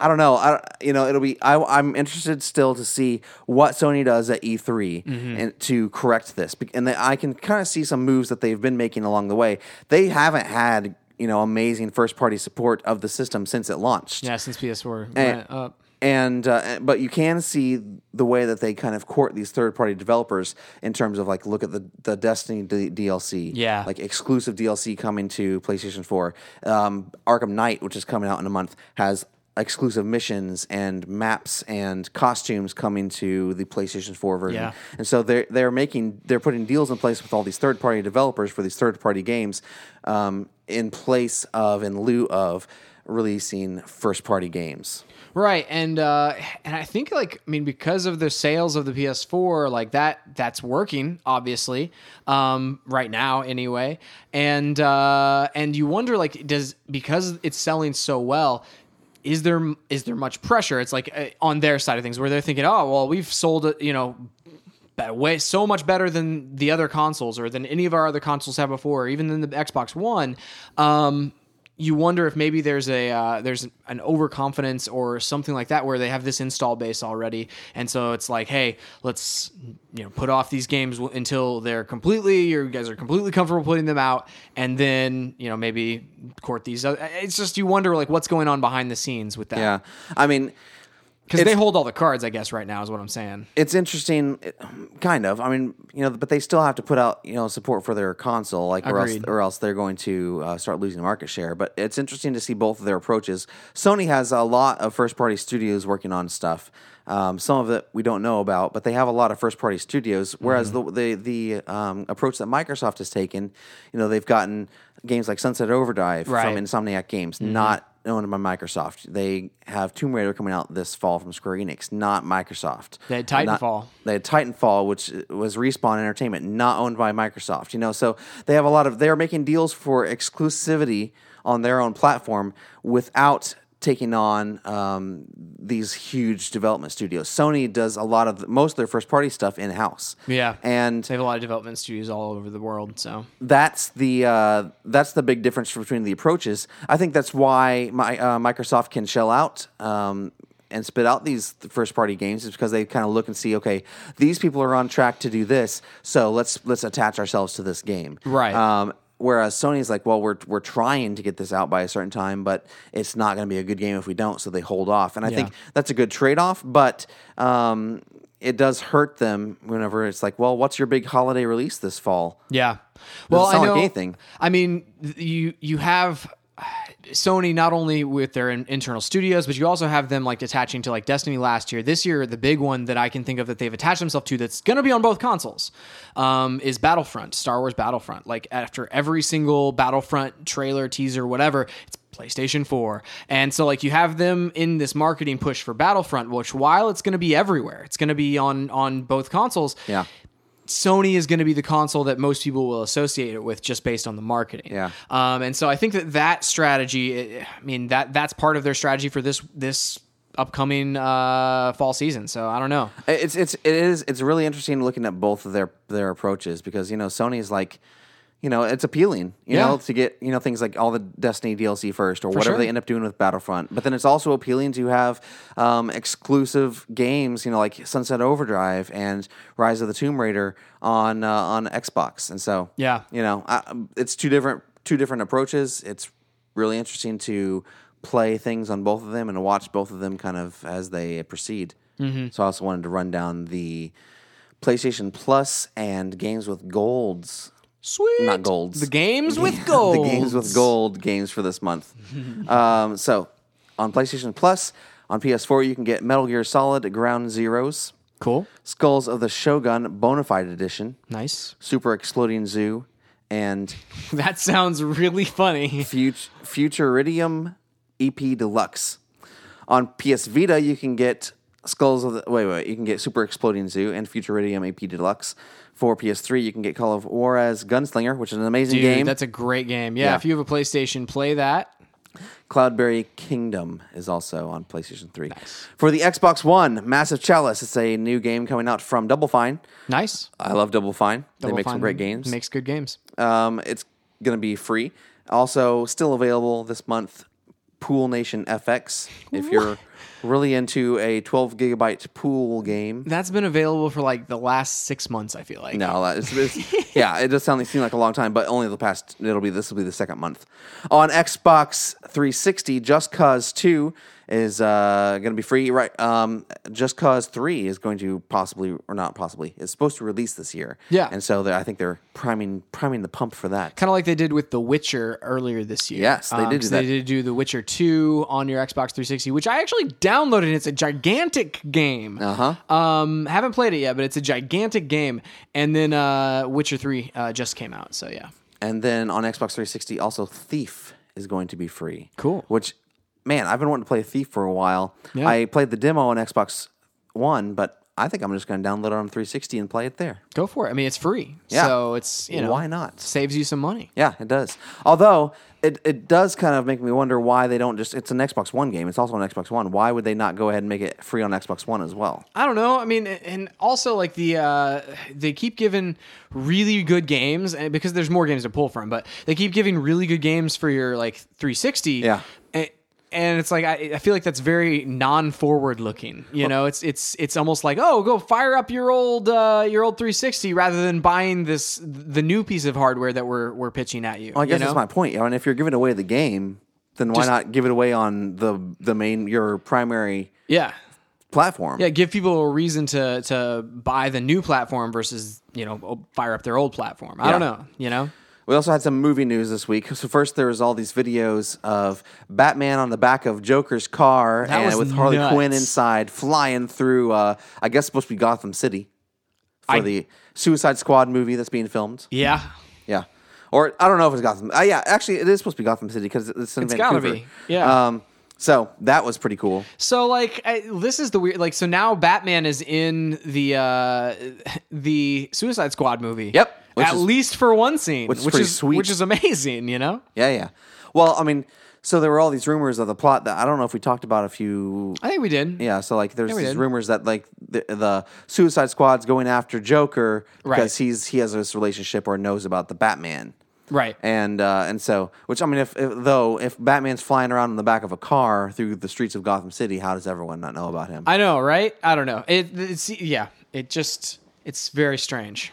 I don't know. I, you know, it'll be. I, I'm interested still to see what Sony does at E3 and to correct this. And I can kind of see some moves that they've been making along the way. They haven't had you know amazing first party support of the system since it launched. yeah since PS4 And- went up and uh, but you can see the way that they kind of court these third party developers in terms of like look at the the Destiny D- DLC, Yeah. like exclusive DLC coming to PlayStation Four. Um, Arkham Knight, which is coming out in a month, has exclusive missions and maps and costumes coming to the PlayStation 4 version. Yeah. And so they're they're making they're putting deals in place with all these third party developers for these third party games, um, in place of in lieu of releasing first party games. Right, and uh, and I think like I mean because of the sales of the PS4, like that that's working obviously um, right now anyway, and uh, and you wonder like does because it's selling so well. Is there is there much pressure? It's like uh, on their side of things where they're thinking, oh well, we've sold it, you know, way so much better than the other consoles or than any of our other consoles have before, or even than the Xbox One. Um, you wonder if maybe there's a uh, there's an overconfidence or something like that where they have this install base already, and so it's like, hey, let's you know put off these games until they're completely you guys are completely comfortable putting them out, and then you know maybe court these. Other, it's just you wonder like what's going on behind the scenes with that Yeah. I mean, because they hold all the cards, I guess, right now is what I'm saying. it's interesting, kind of. I mean, you know, but they still have to put out you know support for their console, like or else, or else they're going to uh, start losing market share. But it's interesting to see both of their approaches. Sony has a lot of first party studios working on stuff. Um, some of it we don't know about, but they have a lot of first party studios. Whereas Mm-hmm. the the, the um, approach that Microsoft has taken, you know, they've gotten games like Sunset Overdrive Right. Mm-hmm. from Insomniac Games, not owned by Microsoft. They have Tomb Raider coming out this fall from Square Enix, not Microsoft. They had Not- Titanfall. they had Titanfall, which was Respawn Entertainment, not owned by Microsoft. You know, so they have a lot of they are making deals for exclusivity on their own platform without taking on um, these huge development studios. Sony does a lot of the, most of their first party stuff in house. Yeah. and They have a lot of development studios all over the world, so that's the uh, that's the big difference between the approaches. I think that's why my, uh, Microsoft can shell out um, and spit out these first party games is because they kind of look and see, okay, these people are on track to do this, so let's let's attach ourselves to this game, Right. Um, whereas Sony's like, well, we're we're trying to get this out by a certain time, but it's not going to be a good game if we don't, so they hold off, and I think that's a good trade off, but. Um, it does hurt them whenever it's like, well, what's your big holiday release this fall? Yeah. Well, I know. anything. I mean, you you have Sony not only with their in- internal studios, but you also have them like attaching to like Destiny last year. This year, the big one that I can think of that they've attached themselves to that's going to be on both consoles um, is Battlefront, Star Wars Battlefront. Like after every single Battlefront trailer, teaser, whatever, it's PlayStation 4. And so like you have them in this marketing push for Battlefront, which while it's going to be everywhere, it's going to be on on both consoles. Yeah. Sony is going to be the console that most people will associate it with just based on the marketing. Yeah. Um, and so I think that that strategy, I mean that that's part of their strategy for this this upcoming uh, fall season. So I don't know. It's it's it is it's really interesting looking at both of their their approaches because you know Sony's like you know it's appealing you Yeah. know to get you know things like all the Destiny DLC first or whatever sure. they end up doing with Battlefront but then it's also appealing to have um, exclusive games you know like Sunset Overdrive and Rise of the Tomb Raider on uh, on Xbox and so Yeah. you know I, it's two different two different approaches it's really interesting to play things on both of them and to watch both of them kind of as they proceed Mm-hmm. so I also wanted to run down the PlayStation Plus and games with golds Sweet. not golds. The games with gold. the games with gold games for this month. um, so on PlayStation Plus, on PS4, you can get Metal Gear Solid Ground Zeroes, Cool. Skulls of the Shogun Bonafide Edition, Nice. Super Exploding Zoo, and That sounds really funny. Fut- Futuridium EP Deluxe. On PS Vita, you can get Skulls of the wait wait you can get Super Exploding Zoo and Future Futuridium EP Deluxe. For PS3, you can get Call of Juarez Gunslinger, which is an amazing Dude, game. that's a great game. Yeah, Yeah. if you have a PlayStation, play that. Cloudberry Kingdom is also on PlayStation 3. For the Xbox One, Massive Chalice, it's a new game coming out from Double Fine. Nice. I love Double Fine. they Double make some great games. Makes good games. Um, it's going to be free. Also, still available this month, Pool Nation FX. If you're really into a 12 gigabyte pool game. That's been available for like the last six months. I feel like. No, it's, it's, yeah, it does sound like seem like a long time, but only the past. It'll be this will be the second month on Xbox 360. Just Cause 2 is uh, going to be free. Right, um, Just Cause 3 is going to possibly or not possibly is supposed to release this year. Yeah. and so I think they're priming priming the pump for that. Kind of like they did with The Witcher earlier this year. Yes, they did do. They did do The Witcher 2 on your Xbox 360, which I actually downloaded. It's a gigantic game. Uh huh. Um, haven't played it yet, but it's a gigantic game. And then uh, Witcher 3 uh, just came out. So yeah. And then on Xbox 360, also Thief is going to be free. Cool. Which, man, I've been wanting to play Thief for a while. Yeah. I played the demo on Xbox One, but I think I'm just going to download it on 360 and play it there. Go for it. I mean, it's free. Yeah. So it's, you know, Why not? Saves you some money. Yeah, it does. Although it, it does kind of make me wonder why they don't just. It's an Xbox One game. It's also on Xbox One. Why would they not go ahead and make it free on Xbox One as well? I don't know. I mean, and also like the uh, they keep giving really good games, and because there's more games to pull from, but they keep giving really good games for your like 360. Yeah. And, and it's like I, I feel like that's very non-forward looking. You know, it's it's it's almost like oh, go fire up your old uh, your old 360 rather than buying this the new piece of hardware that we're we're pitching at you. Well, I guess you know? that's my point. I mean, if you're giving away the game, then why Just- not give it away on the the main your primary yeah. platform? Yeah, give people a reason to to buy the new platform versus you know fire up their old platform. I don't know. You know, We also had some movie news this week. So first, there was all these videos of Batman on the back of Joker's car That and was with Harley nuts. Quinn inside, flying through. Uh, I guess supposed to be Gotham City for I- the Suicide Squad movie that's being filmed. yeah. Yeah, or I don't know if it's Gotham. Uh, yeah, actually, it is supposed to be Gotham City because it's in It's gotta Vancouver. be, yeah. Um, so that was pretty cool. So like I, this is the weird like so now Batman is in the uh the Suicide Squad movie. Yep, which At is- least for one scene, which is which is sweet. which is amazing, you know? Yeah, yeah. Well, I mean, so there were all these rumors of the plot that I don't know if we talked about a few I think we did. Yeah, so like there's these did. rumors that like the, the Suicide Squad's going after Joker because Right. he's he has this relationship or knows about the Batman. Right. And uh, and so, which I mean, if, if though if Batman's flying around in the back of a car through the streets of Gotham City, how does everyone not know about him? I know, right? I don't know. It it's yeah, it just it's very strange.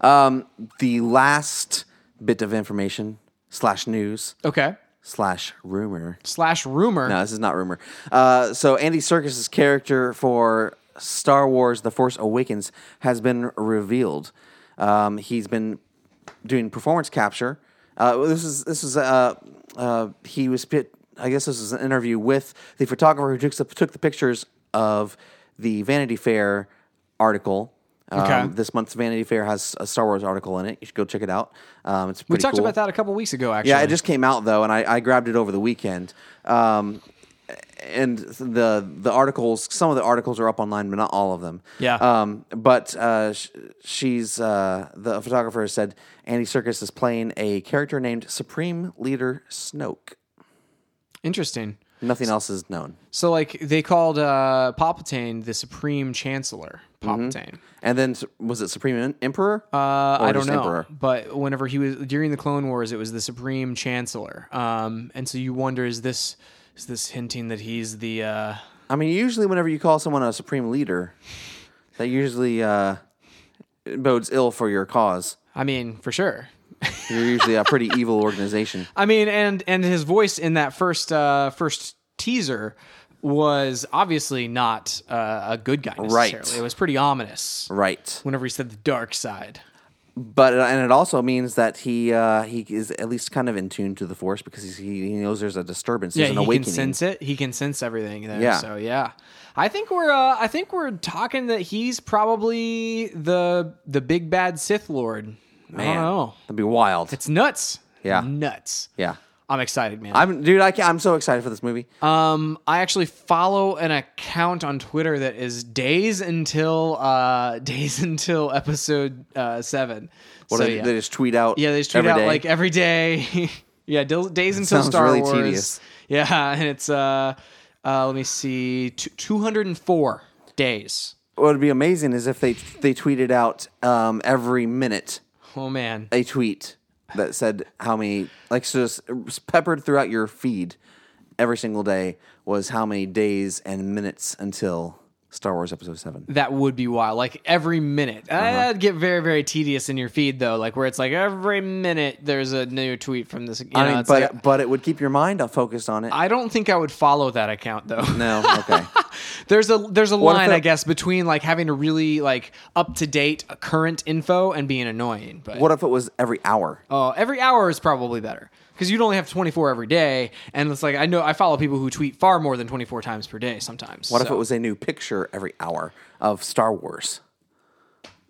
Um, the last bit of information slash news Okay. slash rumor. Slash rumor. No, this is not rumor. Uh, so Andy Serkis's character for Star Wars: The Force Awakens has been revealed. Um, he's been doing performance capture. Uh, this is this is uh, uh, he was pit, I guess this is an interview with the photographer who took the, took the pictures of the Vanity Fair article. Um, This month's Vanity Fair has a Star Wars article in it. You should go check it out. Um, it's we talked cool. about that a couple weeks ago actually. Yeah, it just came out though, and I, I grabbed it over the weekend. Um, and the the articles, some of the articles are up online, but not all of them. Yeah. Um, but uh, sh- she's uh, the photographer said Andy Serkis is playing a character named Supreme Leader Snoke. Interesting. Nothing else is known. So like they called uh Palpatine the Supreme Chancellor. Mm-hmm. Palpatine. And then was it Supreme Emperor? Uh, I don't know, Emperor? but whenever he was during the Clone Wars, it was the Supreme Chancellor. Um, and so you wonder is this is this hinting that he's the uh, I mean, usually whenever you call someone a Supreme Leader, that usually uh, bodes ill for your cause. I mean, for sure. You're usually a pretty evil organization. I mean, and and his voice in that first uh, first teaser was obviously not uh, a good guy. Necessarily. Right. It was pretty ominous. Right. Whenever he said the dark side. but and it also means that he uh, he is at least kind of in tune to the force because he's, he he knows there's a disturbance, Yeah, there's he awakening. can sense it. He can sense everything there. Yeah. So yeah, I think we're uh, I think we're talking that he's probably the the big bad Sith Lord. I Man, don't know. that'd be wild. It's nuts. Yeah. nuts. yeah, I'm excited, man. I'm dude. I can, I'm so excited for this movie. Um, I actually follow an account on Twitter that is days until uh days until episode uh seven. What so they, yeah, they just tweet out. yeah, they just tweet out day. like every day. yeah, dil- days until Star really Wars. tedious. Yeah, and it's uh, uh let me see, two hundred and four days. what would be amazing is if they they tweeted out um, every minute Oh man, a tweet that said how many like so just peppered throughout your feed every single day was how many days and minutes until Star Wars Episode Seven. That would be wild. Like every minute. Uh-huh. That'd get very, very tedious in your feed though. Like where it's like every minute there's a new tweet from this. You know, I mean, but like- but it would keep your mind focused on it. I don't think I would follow that account though. no, okay. There's a there's a if line I guess between like having to really like up to date current info and being annoying. But what if it was every hour? Oh, every hour is probably better because you'd only have 24 every day, and it's like I know I follow people who tweet far more than 24 times per day sometimes. What if it was a new picture every hour of Star Wars?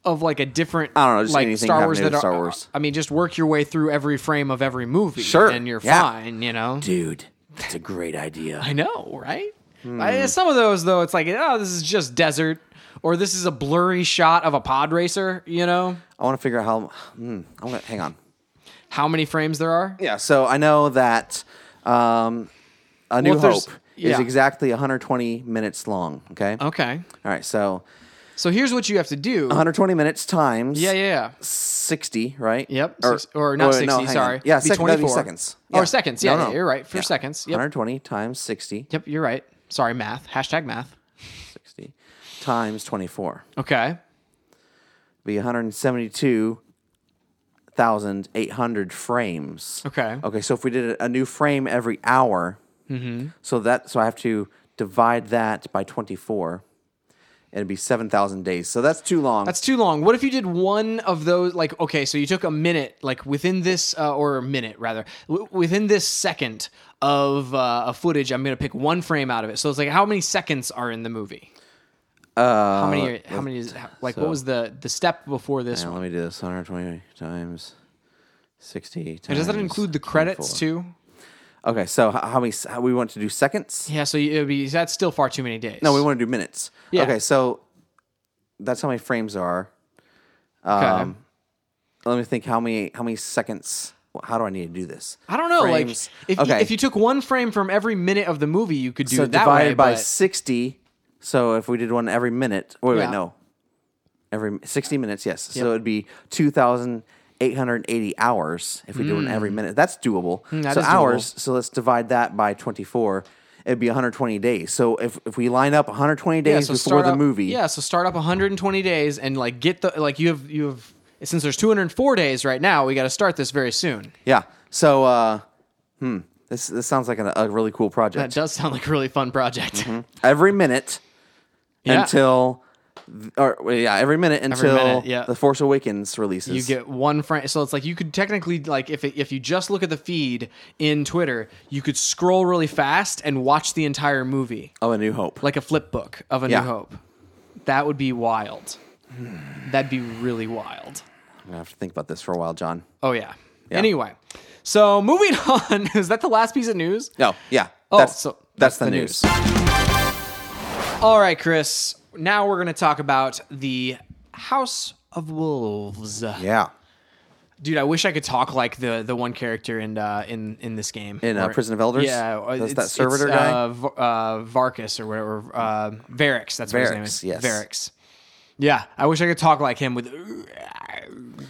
of like a different? I don't know, just like anything Star Wars that. Star Wars. I mean, just work your way through every frame of every movie, Sure, and you're yeah. fine. You know. Dude, that's a great idea. I know, right? Hmm. I, some of those though, it's like oh, this is just desert, or this is a blurry shot of a pod racer. You know I want to figure out how. Hmm, I'm gonna hang on. How many frames there are? Yeah, so I know that um, A New Well, if there's- Hope yeah. is exactly 120 minutes long. Okay. Okay, All right. So so here's what you have to do. 120 minutes times Yeah, yeah, yeah. 60, right? Yep. Six- or not wait, 60, no, hang on. sorry. Yeah, Be sec- that'd be 24. seconds. Or seconds. Yeah, yeah, you're right. For seconds. Yep. 120 times 60. Yep, you're right. Sorry, math. Hashtag math. 60 times 24. Okay. Be 172,800 frames. Okay. Okay, so if we did a new frame every hour, Mm-hmm. so that so I have to divide that by 24. and It'd be 7,000 days. So that's too long. That's too long. What if you did one of those? Like, okay, so you took a minute, like within this, uh, or a minute rather, w- within this second of uh, a footage, I'm going to pick one frame out of it. So it's like, how many seconds are in the movie? Uh, How many? Are, how many is like? what was the the step before this one? let me do this 120 times 60 times. And does that include the credits 24. too? Okay, so how many? How we want to do seconds? Yeah. So it would be that's still far too many days. No, we want to do minutes. Yeah. Okay, so that's how many frames are. Okay. Um, let me think. How many? How many seconds? How do I need to do this? I don't know. Frames. Like, if okay, you, if you took one frame from every minute of the movie, you could do so that divided way. by but- sixty. So if we did one every minute, wait, Yeah. wait, no, every sixty minutes, yes. So it'd be two thousand eight hundred eighty hours if we do one every minute. That's doable. Hmm. that so is doable. hours. So let's divide that by twenty four. It'd be 120 days. So if, if we line up 120 days before start the up- movie, Yeah, so start up 120 days and like get the like you have you have since there's 204 days right now, we got to start this very soon. Yeah. So, uh, hmm, this this sounds like a, a really cool project. That does sound like a really fun project. Every minute Yeah. until, or yeah, every minute until minute, yeah. the Force Awakens releases. You get one frame, so it's like you could technically like if it, if you just look at the feed in Twitter, you could scroll really fast and watch the entire movie oh, A New Hope. like a flip book of A Yeah. New Hope. That would be wild. That'd be really wild. I'm gonna have to think about this for a while, John. Oh yeah. Anyway, so moving on. Is that the last piece of news? No, yeah, Oh, that's so that's, the, news. All right, Chris. Now we're going to talk about the House of Wolves. Yeah, Dude, I wish I could talk like the the one character in uh, in in this game. In, uh, Or- Prison of Elders? Yeah, uh, That's that servitor guy? Uh, V- uh, Varkus or whatever. Uh, Variks. That's what his name is. yes. Variks. Yeah, I wish I could talk like him with.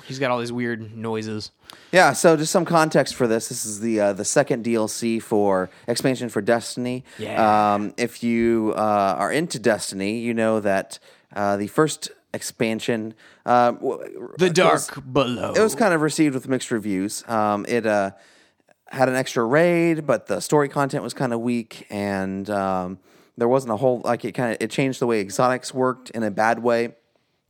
He's got all these weird noises. yeah. So, just some context for this. This is the uh, the second DLC for expansion for Destiny. Yeah. Um, if you uh, are into Destiny, you know that uh, the first expansion. Uh, The it was- Dark Below. it was kind of received with mixed reviews. Um, it uh, had an extra raid, but the story content was kind of weak, and um, there wasn't a whole like it kind of it changed the way exotics worked in a bad way.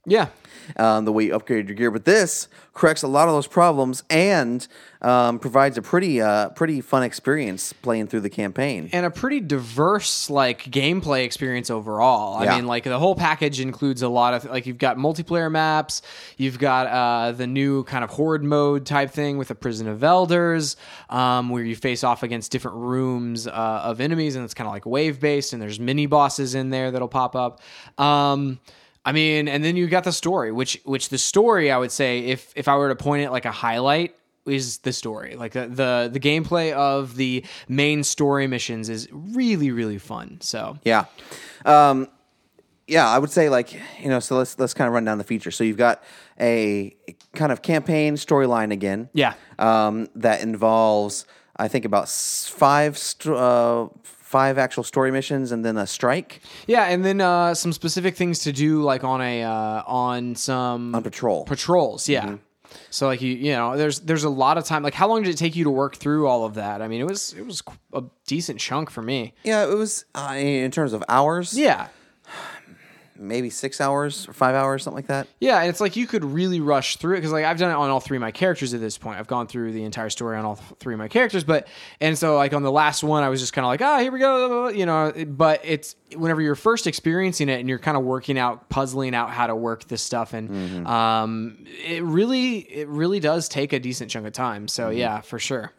Yeah. Um, the way you upgrade your gear, but this corrects a lot of those problems and um, provides a pretty uh, pretty fun experience playing through the campaign. and a pretty diverse like gameplay experience overall. I mean, like the whole package includes a lot of like you've got multiplayer maps, you've got uh, the new kind of horde mode type thing with the prison of elders, um, where you face off against different rooms uh, of enemies, and it's kind of like wave based, and there's mini bosses in there that'll pop up. Um, I mean, and then you got the story, which which the story I would say if if I were to point it like a highlight is the story. Like the, the the gameplay of the main story missions is really really fun. So Yeah. Um, yeah, I would say like you know. So let's let's kind of run down the features. So you've got a kind of campaign storyline again. Yeah. Um, that involves I think about five st- uh, five actual story missions and then a strike Yeah, and then uh, some specific things to do, like on a uh, on some on patrol. patrols. Yeah. So like you you know there's there's a lot of time. Like how long did it take you to work through all of that? I mean it was it was a decent chunk for me. yeah, it was uh, in terms of hours. Yeah. Maybe six hours or five hours, something like that. Yeah, and it's like you could really rush through it because like I've done it on all three of my characters at this point. I've gone through the entire story on all three of my characters, but and so like on the last one, I was just kind of like, ah, here we go, you know. But it's whenever you're first experiencing it and you're kind of working out, puzzling out how to work this stuff, and um, it really, it really does take a decent chunk of time. So yeah, for sure.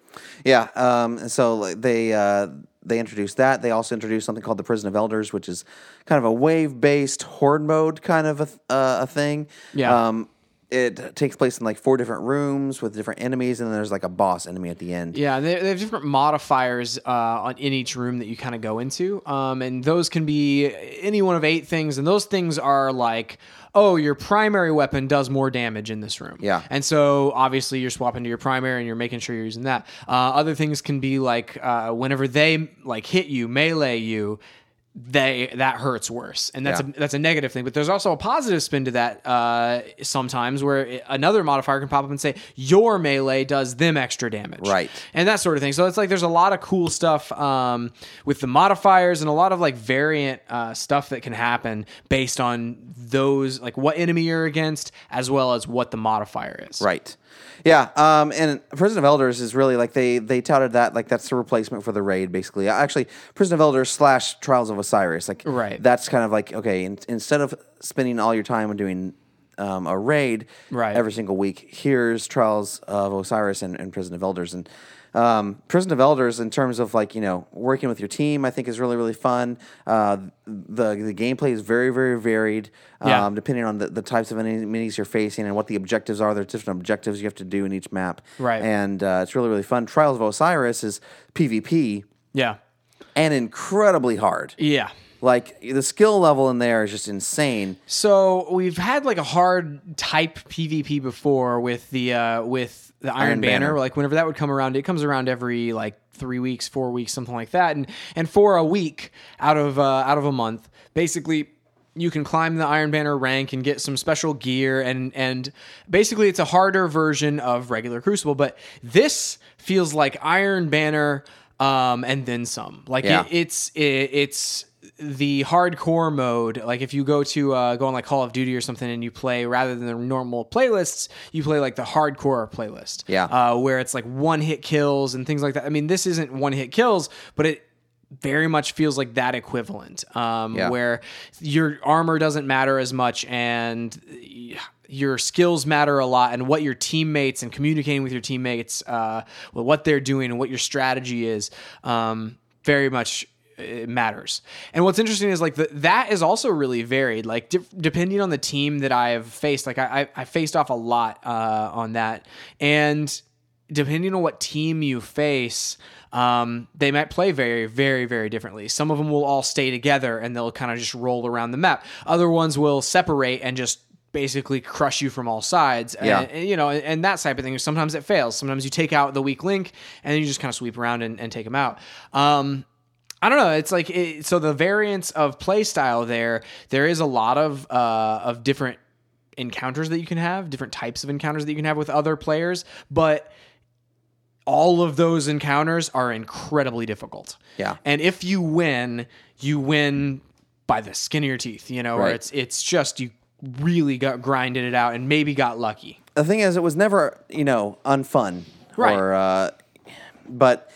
Yeah. Um, so like, they uh, they introduced that. They also introduced something called the Prison of Elders, which is kind of a wave based horde mode kind of a, uh, a thing. Yeah. Um, it takes place in like four different rooms with different enemies, and then there's like a boss enemy at the end. Yeah, they, they have different modifiers uh, on in each room that you kind of go into, um, and those can be any one of eight things, and those things are like, oh, your primary weapon does more damage in this room. Yeah. and so obviously you're swapping to your primary, and you're making sure you're using that. Uh, other things can be like uh, whenever they like hit you, melee you. They that hurts worse, and that's Yeah. a that's a negative thing. But there's also a positive spin to that uh, sometimes, where it- another modifier can pop up and say your melee does them extra damage, Right. and that sort of thing. So it's like there's a lot of cool stuff um, with the modifiers and a lot of like variant uh, stuff that can happen based on those, like what enemy you're against, as well as what the modifier is. Right. Yeah. Um, and Prison of Elders is really like they they touted that like that's the replacement for the raid basically. Actually, Prison of Elders slash Trials of Osiris. Like Right. That's kind of like okay. In, instead of spending all your time on doing um, a raid Right. every single week, here's Trials of Osiris and, and Prison of Elders and. Um, Prison of Elders, in terms of like you know working with your team, I think is really really fun. Uh, the the gameplay is very very varied, Yeah. um, depending on the, the types of enemies you're facing and what the objectives are. There's different objectives you have to do in each map, Right. And uh, it's really really fun. Trials of Osiris is PvP Yeah. and incredibly hard. Yeah. Like the skill level in there is just insane. So we've had like a hard type PvP before with the uh, with the Iron, Iron Banner. Banner. Like whenever that would come around, it comes around every like three weeks, four weeks, something like that. And and for a week out of uh, out of a month, basically you can climb the Iron Banner rank and get some special gear and and basically it's a harder version of regular Crucible. But this feels like Iron Banner um, and then some. Like Yeah. it, it's it, it's the hardcore mode like if you go to uh, go on like call of duty or something and you play rather than the normal playlists you play like the hardcore playlist Yeah. uh, where it's like one hit kills and things like that i mean this isn't one hit kills but it very much feels like that equivalent um, Yeah. where your armor doesn't matter as much and y- your skills matter a lot and what your teammates and communicating with your teammates uh, what they're doing and what your strategy is um, very much it matters. And what's interesting is like the, that is also really varied. Like di- depending on the team that I have faced, like I, I, I faced off a lot uh, on that, and depending on what team you face, um, they might play very, very, very differently. Some of them will all stay together and they'll kind of just roll around the map. Other ones will separate and just basically crush you from all sides. Yeah. And, you know, and, that type of thing. Sometimes it fails. Sometimes you take out the weak link and then you just kind of sweep around and, and take them out. Um, I don't know. It's like it, so the variance of play style there. There is a lot of uh, of different encounters that you can have, different types of encounters that you can have with other players, but all of those encounters are incredibly difficult. Yeah. And if you win, you win by the skin of your teeth, you know, or it's it's just you really got grinded it out and maybe got lucky. the thing is, it was never you know unfun, Right. Or, uh, but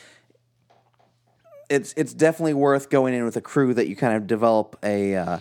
it's it's definitely worth going in with a crew that you kind of develop a uh,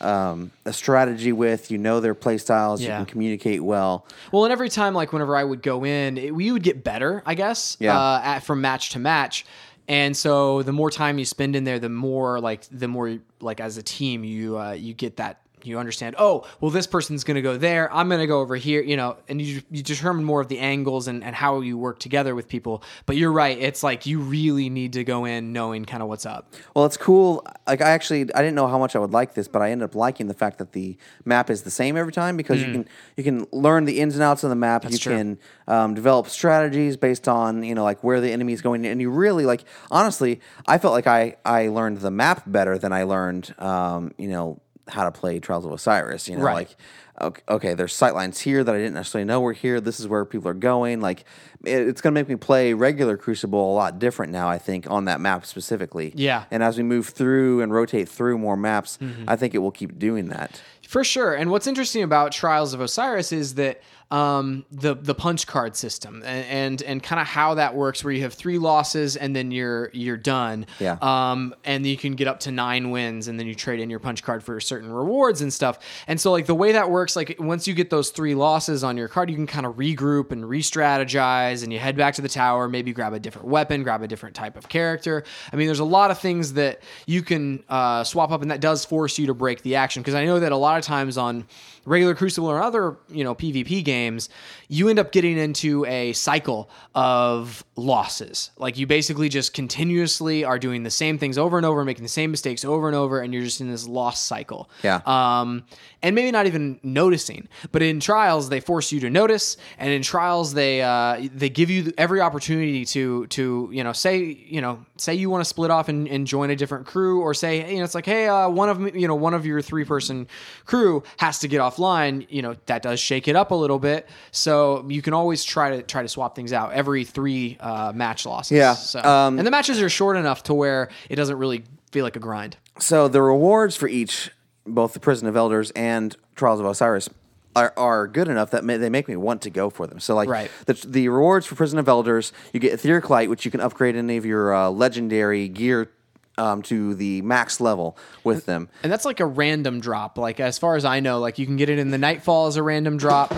um, a strategy with. You know their play styles. Yeah. You can communicate well. Well, and every time, like whenever I would go in, it, we would get better, I guess, Yeah. uh, at, from match to match. And so the more time you spend in there, the more like the more like as a team you uh, you get that you understand. Oh, well, this person's going to go there. I'm going to go over here. You know, and you you determine more of the angles and and how you work together with people. But you're right. It's like you really need to go in knowing kind of what's up. Well, it's cool. Like I actually, I didn't know how much I would like this, but I ended up liking the fact that the map is the same every time because you can you can learn the ins and outs of the map. you Mm. true. can um, develop strategies based on you know like where the enemy is going, and you really like. Honestly, I felt like I I learned the map better than I learned um, you know how to play Trials of Osiris. You know, Right. like okay, okay, there's sight lines here that I didn't necessarily know were here. This is where people are going. Like, it, it's going to make me play regular Crucible a lot different now. I think on that map specifically. Yeah. And as we move through and rotate through more maps, Mm-hmm. I think it will keep doing that. For sure. And what's interesting about Trials of Osiris is that um, the the punch card system and and, and kind of how that works, where you have three losses and then you're you're done. Yeah. Um, and you can get up to nine wins, and then you trade in your punch card for certain rewards and stuff. And so, like the way that works, like once you get those three losses on your card, you can kind of regroup and re-strategize, and you head back to the tower. Maybe grab a different weapon, grab a different type of character. I mean, there's a lot of things that you can uh, swap up, and that does force you to break the action. Because I know that a lot of times on regular Crucible or other you know PvP games, you end up getting into a cycle of losses. Like you basically just continuously are doing the same things over and over, making the same mistakes over and over, and you're just in this loss cycle. Yeah. Um, and maybe not even noticing. But in trials, they force you to notice, and in trials, they uh, they give you every opportunity to to you know say you know say you want to split off and, and join a different crew, or say you know it's like hey uh, one of you know one of your three person crew has to get offline. You know that does shake it up a little bit, so you can always try to try to swap things out every three uh, match losses. Yeah, So, um, and the matches are short enough to where it doesn't really feel like a grind. So the rewards for each, both the Prison of Elders and Trials of Osiris, are, are good enough that ma- they make me want to go for them. So like Right. the, the rewards for Prison of Elders, you get Etheric Light, which you can upgrade any of your uh, legendary gear um, to the max level with them. And that's like a random drop. Like as far as I know, like you can get it in the Nightfall as a random drop.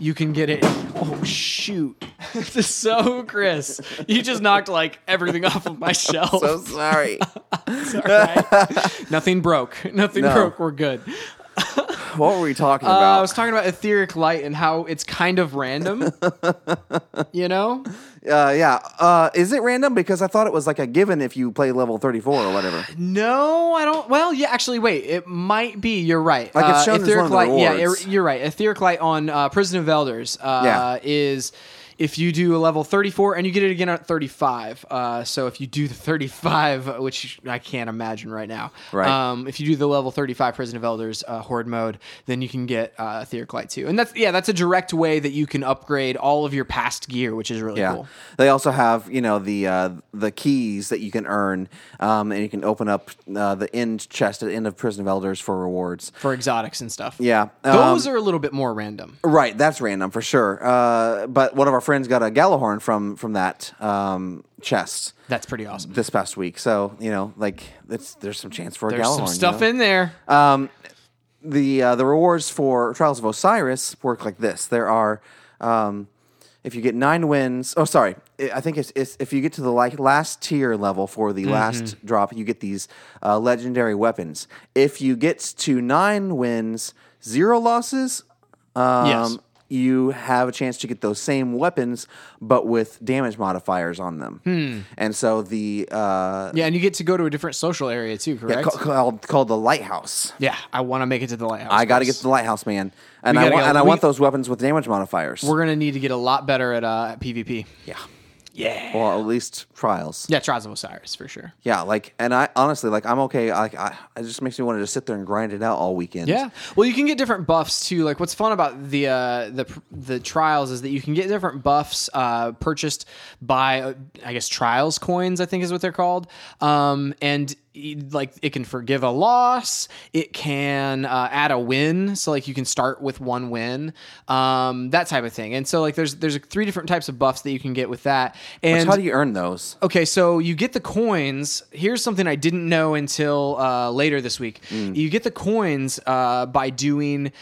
You can get it. Oh shoot! this is so Chris. You just knocked like everything off of my shelf. So sorry. It's all right. Nothing broke. Nothing No. broke. We're good. What were we talking Uh, I was talking about etheric light and how it's kind of random. you know? Uh, yeah. Uh, is it random? Because I thought it was like a given if you play level 34 or whatever. No, I don't. Well, yeah, actually, wait. It might be. You're right. Like, it's Uh, shown as Etheric one of the light. Yeah, rewards. it- you're right. Etheric light on uh, Prison of Elders uh, Yeah. is if you do a level 34 and you get it again at 35. Uh, so if you do the 35, which I can't imagine right now, Right. Um, if you do the level 35 Prison of Elders uh, Horde mode, then you can get uh, light too. And that's yeah, that's a direct way that you can upgrade all of your past gear, which is really Yeah. cool. They also have, you know, the uh, the keys that you can earn, um, and you can open up uh, the end chest at the end of Prison of Elders for rewards. For exotics and stuff. Yeah. Those um, are a little bit more random. Right, that's random for sure. Uh, but one of our friends got a Gjallarhorn from from that um, chest That's pretty awesome. this past week. So you know, like it's there's some chance for a There's some you stuff know? in there. the uh, the rewards for Trials of Osiris work like this. There are, um, if you get nine wins. Oh, sorry. I I think it's, it's if you get to the like last tier level for Mm-hmm. the last drop, you get these uh, legendary weapons. If you get to nine wins, zero losses. Um, Yes. You have a chance to get those same weapons, but with damage modifiers on them. Hmm. And so the uh, Yeah, and you get to go to a different social area too, correct? ca- called called the lighthouse. yeah, I want to make it to the lighthouse. I got to get to the lighthouse, man, and We I want go- and I we- want those weapons with damage modifiers. We're gonna need to get a lot better at uh, at PvP. yeah, Yeah. or at least trials. Yeah, Trials of Osiris for sure. Yeah, like, and I honestly like I'm okay. Like, I it just makes me want to just sit there and grind it out all weekend. Yeah. Well, you can get different buffs too. Like what's fun about the uh, the the trials is that you can get different buffs uh, purchased by uh, I guess trials coins. I think is what they're called. Um, and like it can forgive a loss. It can uh, add a win. So like you can start with one win. Um, that type of thing. And so like there's there's three different types of buffs that you can get with that. And How do you earn those? Okay, so you get the coins. Here's something I didn't know until uh, later this week. You get the coins uh, by doing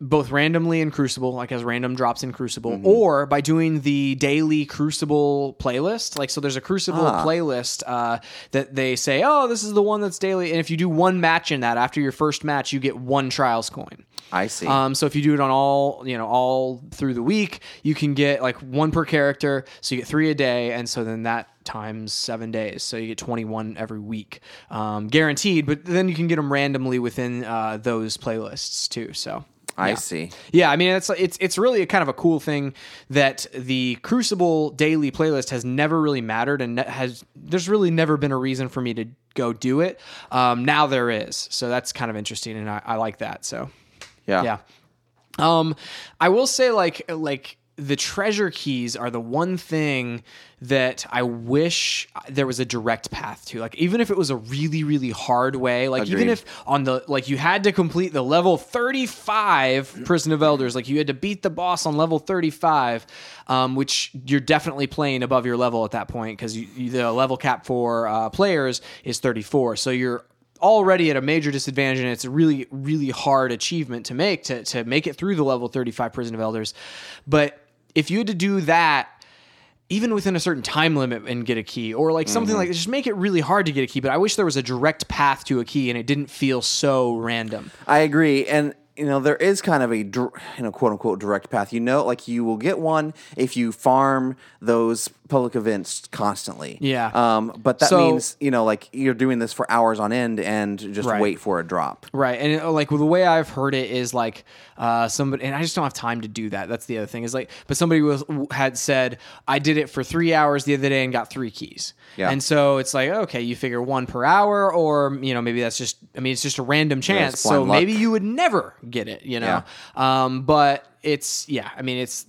both randomly in Crucible, like as random drops in Crucible, Mm-hmm. or by doing the daily Crucible playlist. Like, so there's a Crucible Ah. playlist uh, that they say, oh, this is the one that's daily. And if you do one match in that, after your first match, you get one Trials coin. I see. Um, so if you do it on all, you know, all through the week, you can get like one per character. So you get three a day, and so then that times seven days, so you get twenty one every week, um, guaranteed. But then you can get them randomly within uh, those playlists too. So. I yeah. see. Yeah, I mean it's it's it's really a kind of a cool thing that the Crucible daily playlist has never really mattered and has there's really never been a reason for me to go do it. Um, now there is, so that's kind of interesting, and I, I like that. So Yeah. yeah. Um, I will say like like the treasure keys are the one thing that I wish there was a direct path to. Like even if it was a really really hard way, like even if on the like you had to complete the level 35 Prison of Elders, like you had to beat the boss on level 35, um, which you're definitely playing above your level at that point because the level cap for uh, players is 34. So you're already at a major disadvantage and it's a really really hard achievement to make to, to make it through the level 35 prison of elders but if you had to do that even within a certain time limit and get a key or like something Mm-hmm. like just make it really hard to get a key but i wish there was a direct path to a key and it didn't feel so random I agree, and you know there is kind of a you know quote unquote direct path. You know, like you will get one if you farm those public events constantly. Yeah. Um, but that So- means you know like you're doing this for hours on end and just Right. wait for a drop. Right, and it, like the way I've heard it is like uh, somebody, and I just don't have time to do that. That's the other thing is like, but somebody was had said I did it for three hours the other day and got three keys. Yeah. and so it's like okay, you figure one per hour, or you know maybe that's just I mean it's just a random chance. it's so luck. maybe you would never get it, you know. Um, but it's yeah, I mean it's.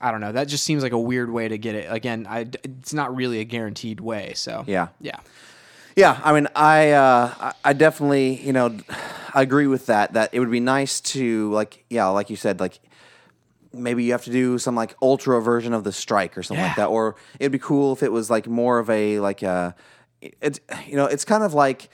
I don't know. That just seems like a weird way to get it. Again, I, it's not really a guaranteed way. So Yeah. yeah, Yeah, I mean, I uh, I- I definitely you know agree with that. That it would be nice to like yeah, like you said, like maybe you have to do some like ultra version of the strike or something like that. Or it'd be cool if it was like more of a like a it's you know it's kind of like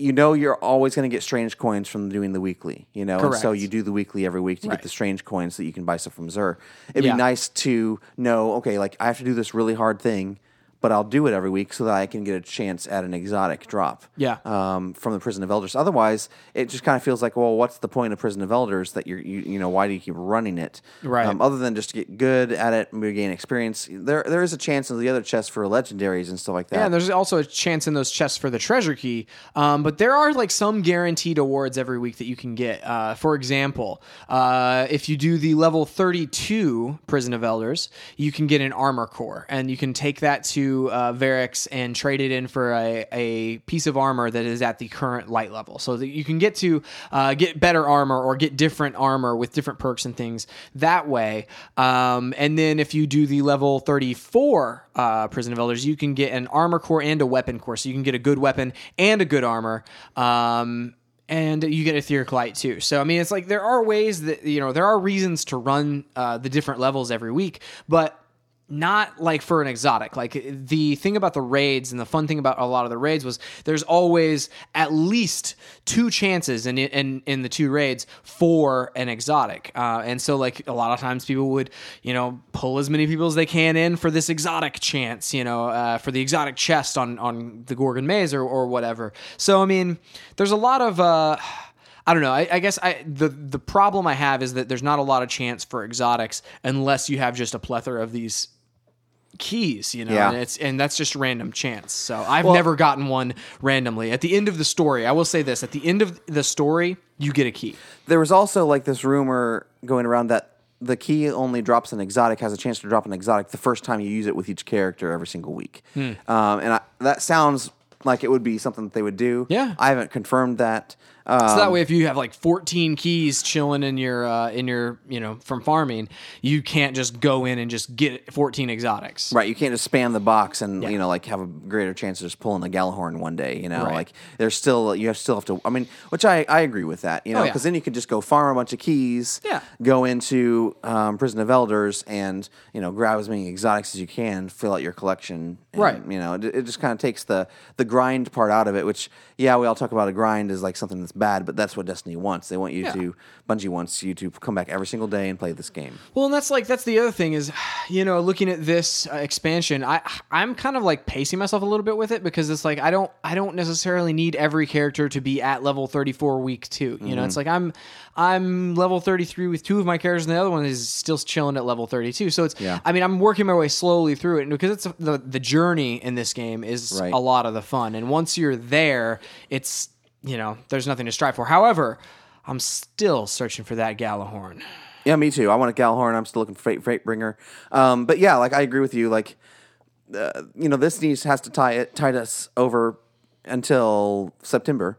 you know you're always going to get strange coins from doing the weekly, you know, and so you do the weekly every week to Right. get the strange coins that you can buy stuff from Xur. It'd Yeah. be nice to know, okay, like I have to do this really hard thing, but I'll do it every week so that I can get a chance at an exotic drop. Yeah. Um, from the Prison of Elders. Otherwise, it just kind of feels like, well, what's the point of Prison of Elders that you're, you, you know, why do you keep running it? Right. Um, other than just to get good at it, maybe gain experience. There, there is a chance in the other chests for legendaries and stuff like that. Yeah, and there's also a chance in those chests for the treasure key. Um, but there are like some guaranteed awards every week that you can get. Uh, for example, uh, if you do the level 32 Prison of Elders, you can get an armor core, and you can take that to uh, Variks and trade it in for a, a piece of armor that is at the current light level, so that you can get to uh, get better armor or get different armor with different perks and things that way. Um, and then if you do the level 34 uh, Prison of Elders, you can get an armor core and a weapon core, so you can get a good weapon and a good armor. Um, and you get etheric light too. So I mean, it's like there are ways that you know there are reasons to run uh, the different levels every week, but not like for an exotic. Like the thing about the raids and the fun thing about a lot of the raids was there's always at least two chances in in in the two raids for an exotic. Uh, and so like a lot of times people would you know pull as many people as they can in for this exotic chance. You know uh, for the exotic chest on on the Gorgon Maze or or whatever. So I mean there's a lot of. Uh, I don't know. I, I guess I the the problem I have is that there's not a lot of chance for exotics unless you have just a plethora of these keys, you know. Yeah. And it's and that's just random chance. So I've never gotten one randomly. At the end of the story, I will say this: at the end of the story, you get a key. There was also like this rumor going around that the key only drops an exotic, has a chance to drop an exotic the first time you use it with each character every single week. Hmm. Um, and I, that sounds like it would be something that they would do. Yeah. I haven't confirmed that. Um, So that way, if you have like 14 keys chilling in your uh, in your you know from farming, you can't just go in and just get 14 exotics. Right, you can't just spam the box and you know like have a greater chance of just pulling a Gjallarhorn one day. You know, Right. like there's still you have still have to. I mean, which I I agree with that. You know, Oh, yeah. because then you can just go farm a bunch of keys. Yeah. Go into um, Prison of Elders and you know grab as many exotics as you can, fill out your collection. and, Right. You know, it, it just kind of takes the the grind part out of it, which yeah, we all talk about a grind is like something that's bad, but that's what Destiny wants. They want you Yeah. to Bungie wants you to come back every single day and play this game. Well, and that's like that's the other thing is, you know, looking at this uh, expansion, I I'm kind of like pacing myself a little bit with it because it's like I don't I don't necessarily need every character to be at level 34 week 2. You know, Mm-hmm. it's like I'm I'm level 33 with two of my characters and the other one is still chilling at level 32. So it's Yeah. I mean, I'm working my way slowly through it and because it's the the journey in this game is Right. a lot of the fun. And once you're there, it's you know, there's nothing to strive for. However, I'm still searching for that Gjallarhorn. Yeah, me too. I want a Gjallarhorn. I'm still looking for Fate, Fatebringer. Um, but yeah, like I agree with you. Like, uh, you know, this needs has to tie it tide us over until September.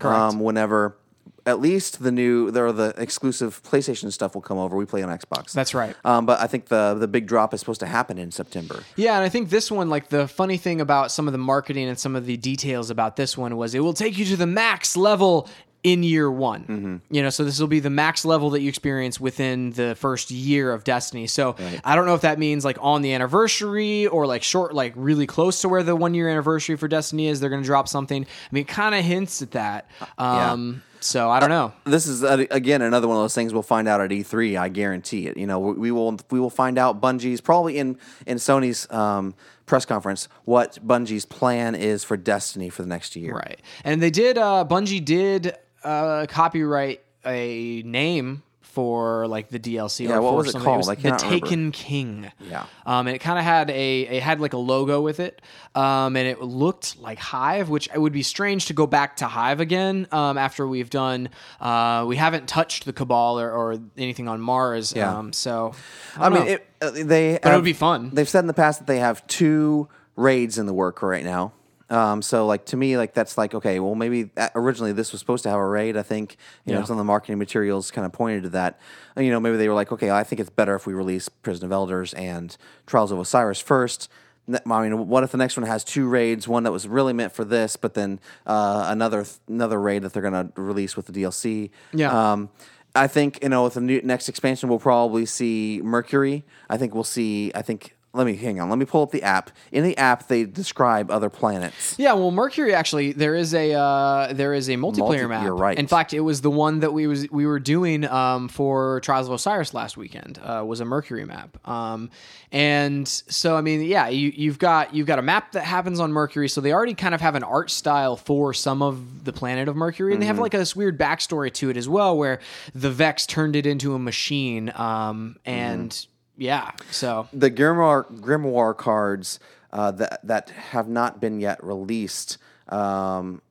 Um, whenever at least the new or the exclusive PlayStation stuff will come over. We play on Xbox. That's right. Um, but I think the the big drop is supposed to happen in September. Yeah, and I think this one, like the funny thing about some of the marketing and some of the details about this one was it will take you to the max level in year one. Mm-hmm. You know, so this will be the max level that you experience within the first year of Destiny. So I don't know if that means like on the anniversary or like short, like really close to where the one year anniversary for Destiny is. They're going to drop something. I mean, it kind of hints at that. Um, So I don't know. This is uh, again another one of those things we'll find out at E3. I guarantee it. You know, we, we will we will find out Bungie's probably in in Sony's um, press conference what Bungie's plan is for Destiny for the next year. Right. And they did uh Bungie did uh copyright a name for like the DLC. Yeah, or what for was it something. called? was I the cannot remember. Taken King. Yeah. Um, and it kind of had a it had like a logo with it. Um, and it looked like Hive, which it would be strange to go back to Hive again. Um, after we've done, uh, we haven't touched the Cabal or, or anything on Mars. Yeah. Um, so I mean, it, uh, they. But it would be fun. They've said in the past that they have two raids in the work right now. Um, so like to me, like that's like okay, well maybe originally this was supposed to have a raid. I think you know some of the marketing materials kind of pointed to that. You know maybe they were like, okay, I think it's better if we release Prison of Elders and Trials of Osiris first. I mean, what if the next one has two raids? One that was really meant for this, but then uh, another another raid that they're going to release with the DLC. Yeah. Um, I think you know with the new, next expansion we'll probably see Mercury. I think we'll see. I think let me hang on. Let me pull up the app. In the app, they describe other planets. Yeah, well, Mercury actually there is a uh, there is a multiplayer Multi- map. you're right. In fact, it was the one that we was we were doing um, for Trials of Osiris last weekend. Uh, was a Mercury map. Um, and so I mean, yeah, you, you've got you've got a map that happens on Mercury. So they already kind of have an art style for some of the planet of Mercury, and they have Mm-hmm. like this weird backstory to it as well, where the Vex turned it into a machine. Um, and Mm-hmm. Yeah, so The Grimoire Grimoire cards uh, that that have not been yet released. Um,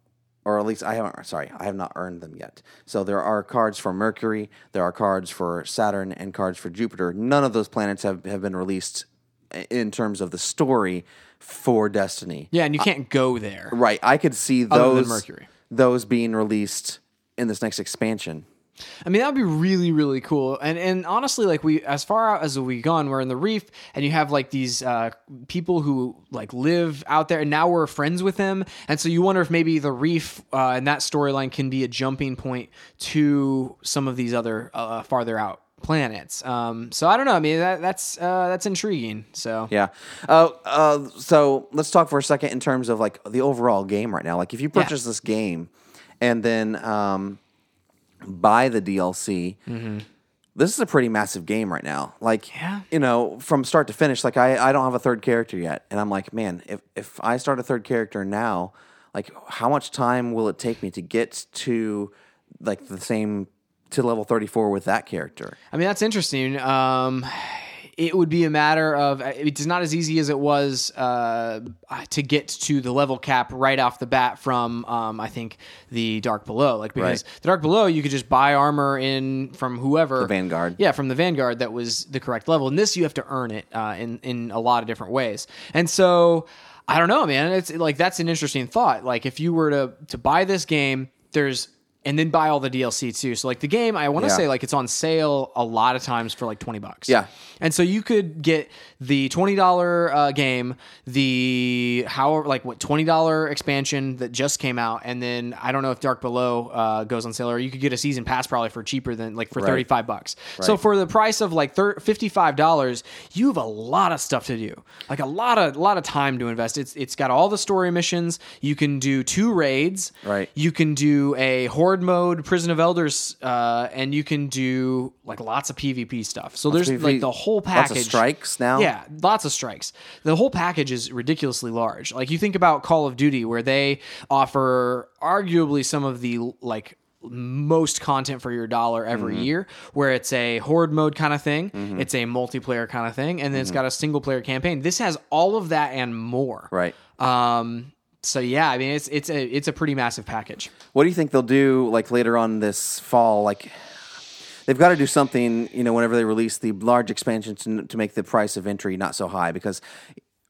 or at least I haven't. Sorry, I have not earned them yet. So there are cards for Mercury, there are cards for Saturn, and cards for Jupiter. None of those planets have, have been released in terms of the story for Destiny. yeah, and you can't go there. Right. I could see those Mercury. those being released in this next expansion. I mean, that would be really, really cool. And and honestly, like we, as far out as we've gone, we're in the reef, and you have like these uh, people who like live out there, and now we're friends with them, and so you wonder if maybe the reef uh, and that storyline can be a jumping point to some of these other uh, farther out planets. Um, so I don't know. I mean, that, that's uh, that's intriguing. So Yeah. Uh, uh, so let's talk for a second in terms of like the overall game right now. Like if you purchase this game and then um, buy the DLC, this is a pretty massive game right now. Like, Mm-hmm. Yeah. you know, from start to finish. Like I, I don't have a third character yet, and I'm like, man, if if I start a third character now, like how much time will it take me to get to like the same to level 34 with that character? I mean, that's interesting. Um, it would be a matter of it's not as easy as it was uh, to get to the level cap right off the bat from um, I think the Dark Below, like because Right. the Dark Below you could just buy armor in from whoever The Vanguard. yeah, from the Vanguard that was the correct level. And this you have to earn it uh, in in a lot of different ways. And so I don't know, man. It's like that's an interesting thought. Like if you were to to buy this game, there's and then buy all the DLC too. So like the game, I want to Yeah. say like it's on sale a lot of times for like twenty bucks. Yeah. and so you could get the twenty dollar uh, game, the however like what twenty dollar expansion that just came out, and then I don't know if Dark Below uh, goes on sale, or you could get a season pass probably for cheaper than like for Right. thirty five bucks. So for the price of like thir- fifty five dollars, you have a lot of stuff to do, like a lot of lot of time to invest. It's it's got all the story missions. You can do two raids. Right. You can do a horde mode, Prison of Elders, uh, and you can do like lots of PvP stuff. So there's PvP. like the whole Lots package. of strikes now. Yeah, lots of strikes. The whole package is ridiculously large. Like you think about Call of Duty, where they offer arguably some of the like most content for your dollar every Mm-hmm. year where it's a horde mode kind of thing it's a multiplayer kind of thing and then it's Mm-hmm. got a single player campaign this has all of that and more Right. um so yeah i mean it's it's a it's a pretty massive package What do you think they'll do like later on this fall? Like they've got to do something, you know, whenever they release the large expansion to, to make the price of entry not so high because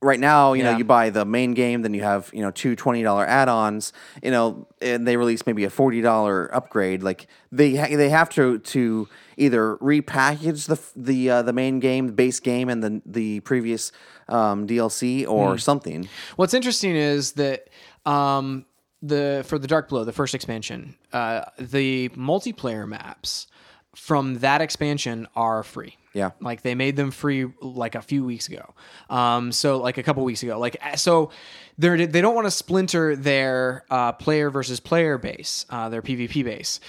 right now, you know, you buy the main game, then you have, you know, two $20 add-ons, you know, and they release maybe a $40 upgrade. Like they ha- they have to to either repackage the the uh, the main game, the base game and the the previous um, DLC or something. What's interesting is that um, the for the Dark Below, the first expansion, uh, the multiplayer maps from that expansion are free. Yeah. like they made them free like a few weeks ago. Um, so like a couple weeks ago, like so they're they don't want to splinter their uh, player versus player base, uh, their PvP base.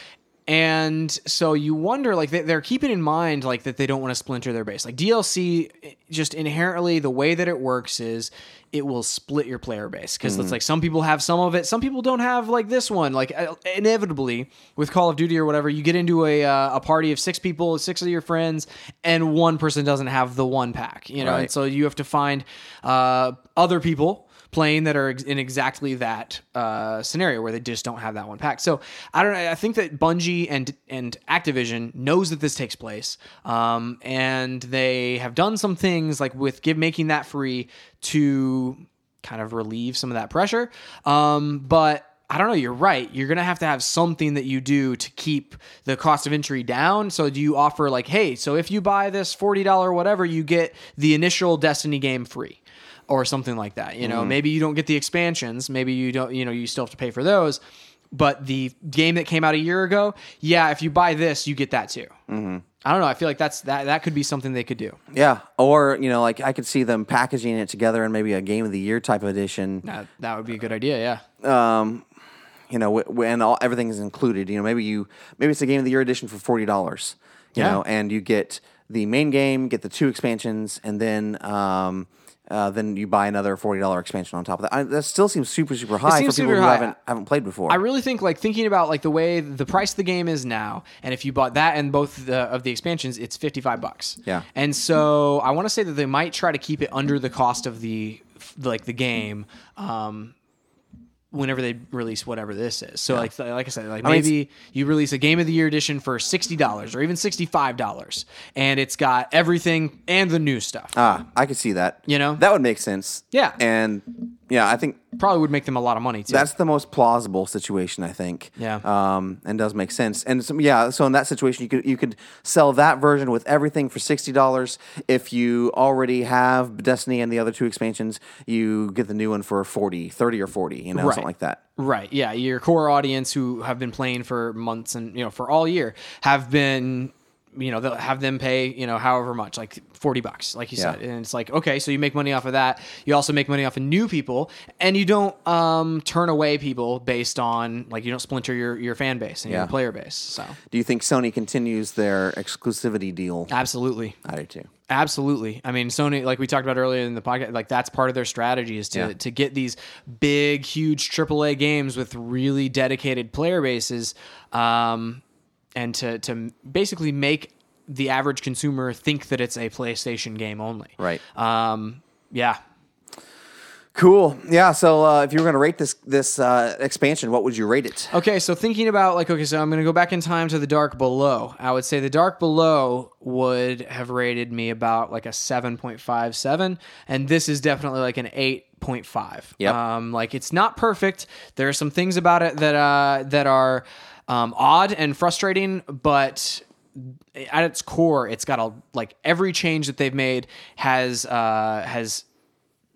And so you wonder, like they- they're keeping in mind, like that they don't want to splinter their base. Like DLC, just inherently, the way that it works is it will split your player base because it's like some people have some of it, some people don't have like this one. Like uh, inevitably with Call of Duty or whatever, you get into a uh, a party of six people, six of your friends, and one person doesn't have the one pack, you know, and so you have to find uh, other people playing that are in exactly that uh, scenario where they just don't have that one pack. So I don't. I think that Bungie and and Activision knows that this takes place, um, and they have done some things like with give making that free to kind of relieve some of that pressure. Um, but I don't know. You're right. You're gonna have to have something that you do to keep the cost of entry down. So do you offer like, hey, so if you buy this forty dollar whatever, you get the initial Destiny game free, or something like that. You know, maybe you don't get the expansions. Maybe you don't. You know, you still have to pay for those. But the game that came out a year ago, yeah, if you buy this, you get that too. Mm-hmm. I don't know. I feel like that's that. That could be something they could do. Yeah, or you know, like I could see them packaging it together in maybe a game of the year type of edition. That, that would be a good idea. Yeah. Um, you know, when all everything is included. You know, maybe you maybe it's a game of the year edition for forty dollars. You Yeah. know, and you get the main game, get the two expansions, and then um, uh, then you buy another forty dollar expansion on top of that. I, that still seems super super high for people who high. haven't haven't played before. I really think like thinking about like the way the price of the game is now, and if you bought that and both the, of the expansions, it's fifty five bucks. Yeah. and so I want to say that they might try to keep it under the cost of the like the game. Um, Whenever they release whatever this is, so like like I said, like mean, it's- maybe you release a Game of the Year edition for sixty dollars or even sixty five dollars, and it's got everything and the new stuff. ah, I could see that. You know? that would make sense. Yeah. and yeah, I think Probably would make them a lot of money too. That's the most plausible situation, I think. Yeah. Um, and does make sense. And so, yeah, so in that situation, you could you could sell that version with everything for sixty dollars. If you already have Destiny and the other two expansions, you get the new one for 40, 30 or forty. You know, Right. something like that. Right. Yeah. Your core audience who have been playing for months and, you know, for all year have been, you know, they'll have them pay, you know, however much, like 40 bucks, like you Yeah. said. And it's like, okay, so you make money off of that. You also make money off of new people and you don't um, turn away people based on, like, you don't splinter your, your fan base and Yeah. your player base. So, Do you think Sony continues their exclusivity deal? absolutely. I do too. Absolutely. I mean, Sony, like we talked about earlier in the podcast, like that's part of their strategy is to Yeah. to get these big, huge AAA games with really dedicated player bases, um, and to to basically make the average consumer think that it's a PlayStation game only. Right. Um, yeah. Cool. Yeah. So uh, if you were going to rate this this uh, expansion, what would you rate it? Okay, so thinking about like okay, so I'm gonna go back in time to the Dark Below. I would say the Dark Below would have rated me about like a seven point five seven, and this is definitely like an 8.5. Yep. Um, like it's not perfect. There are some things about it that uh, that are um, odd and frustrating, but at its core, it's got a like every change that they've made has uh, has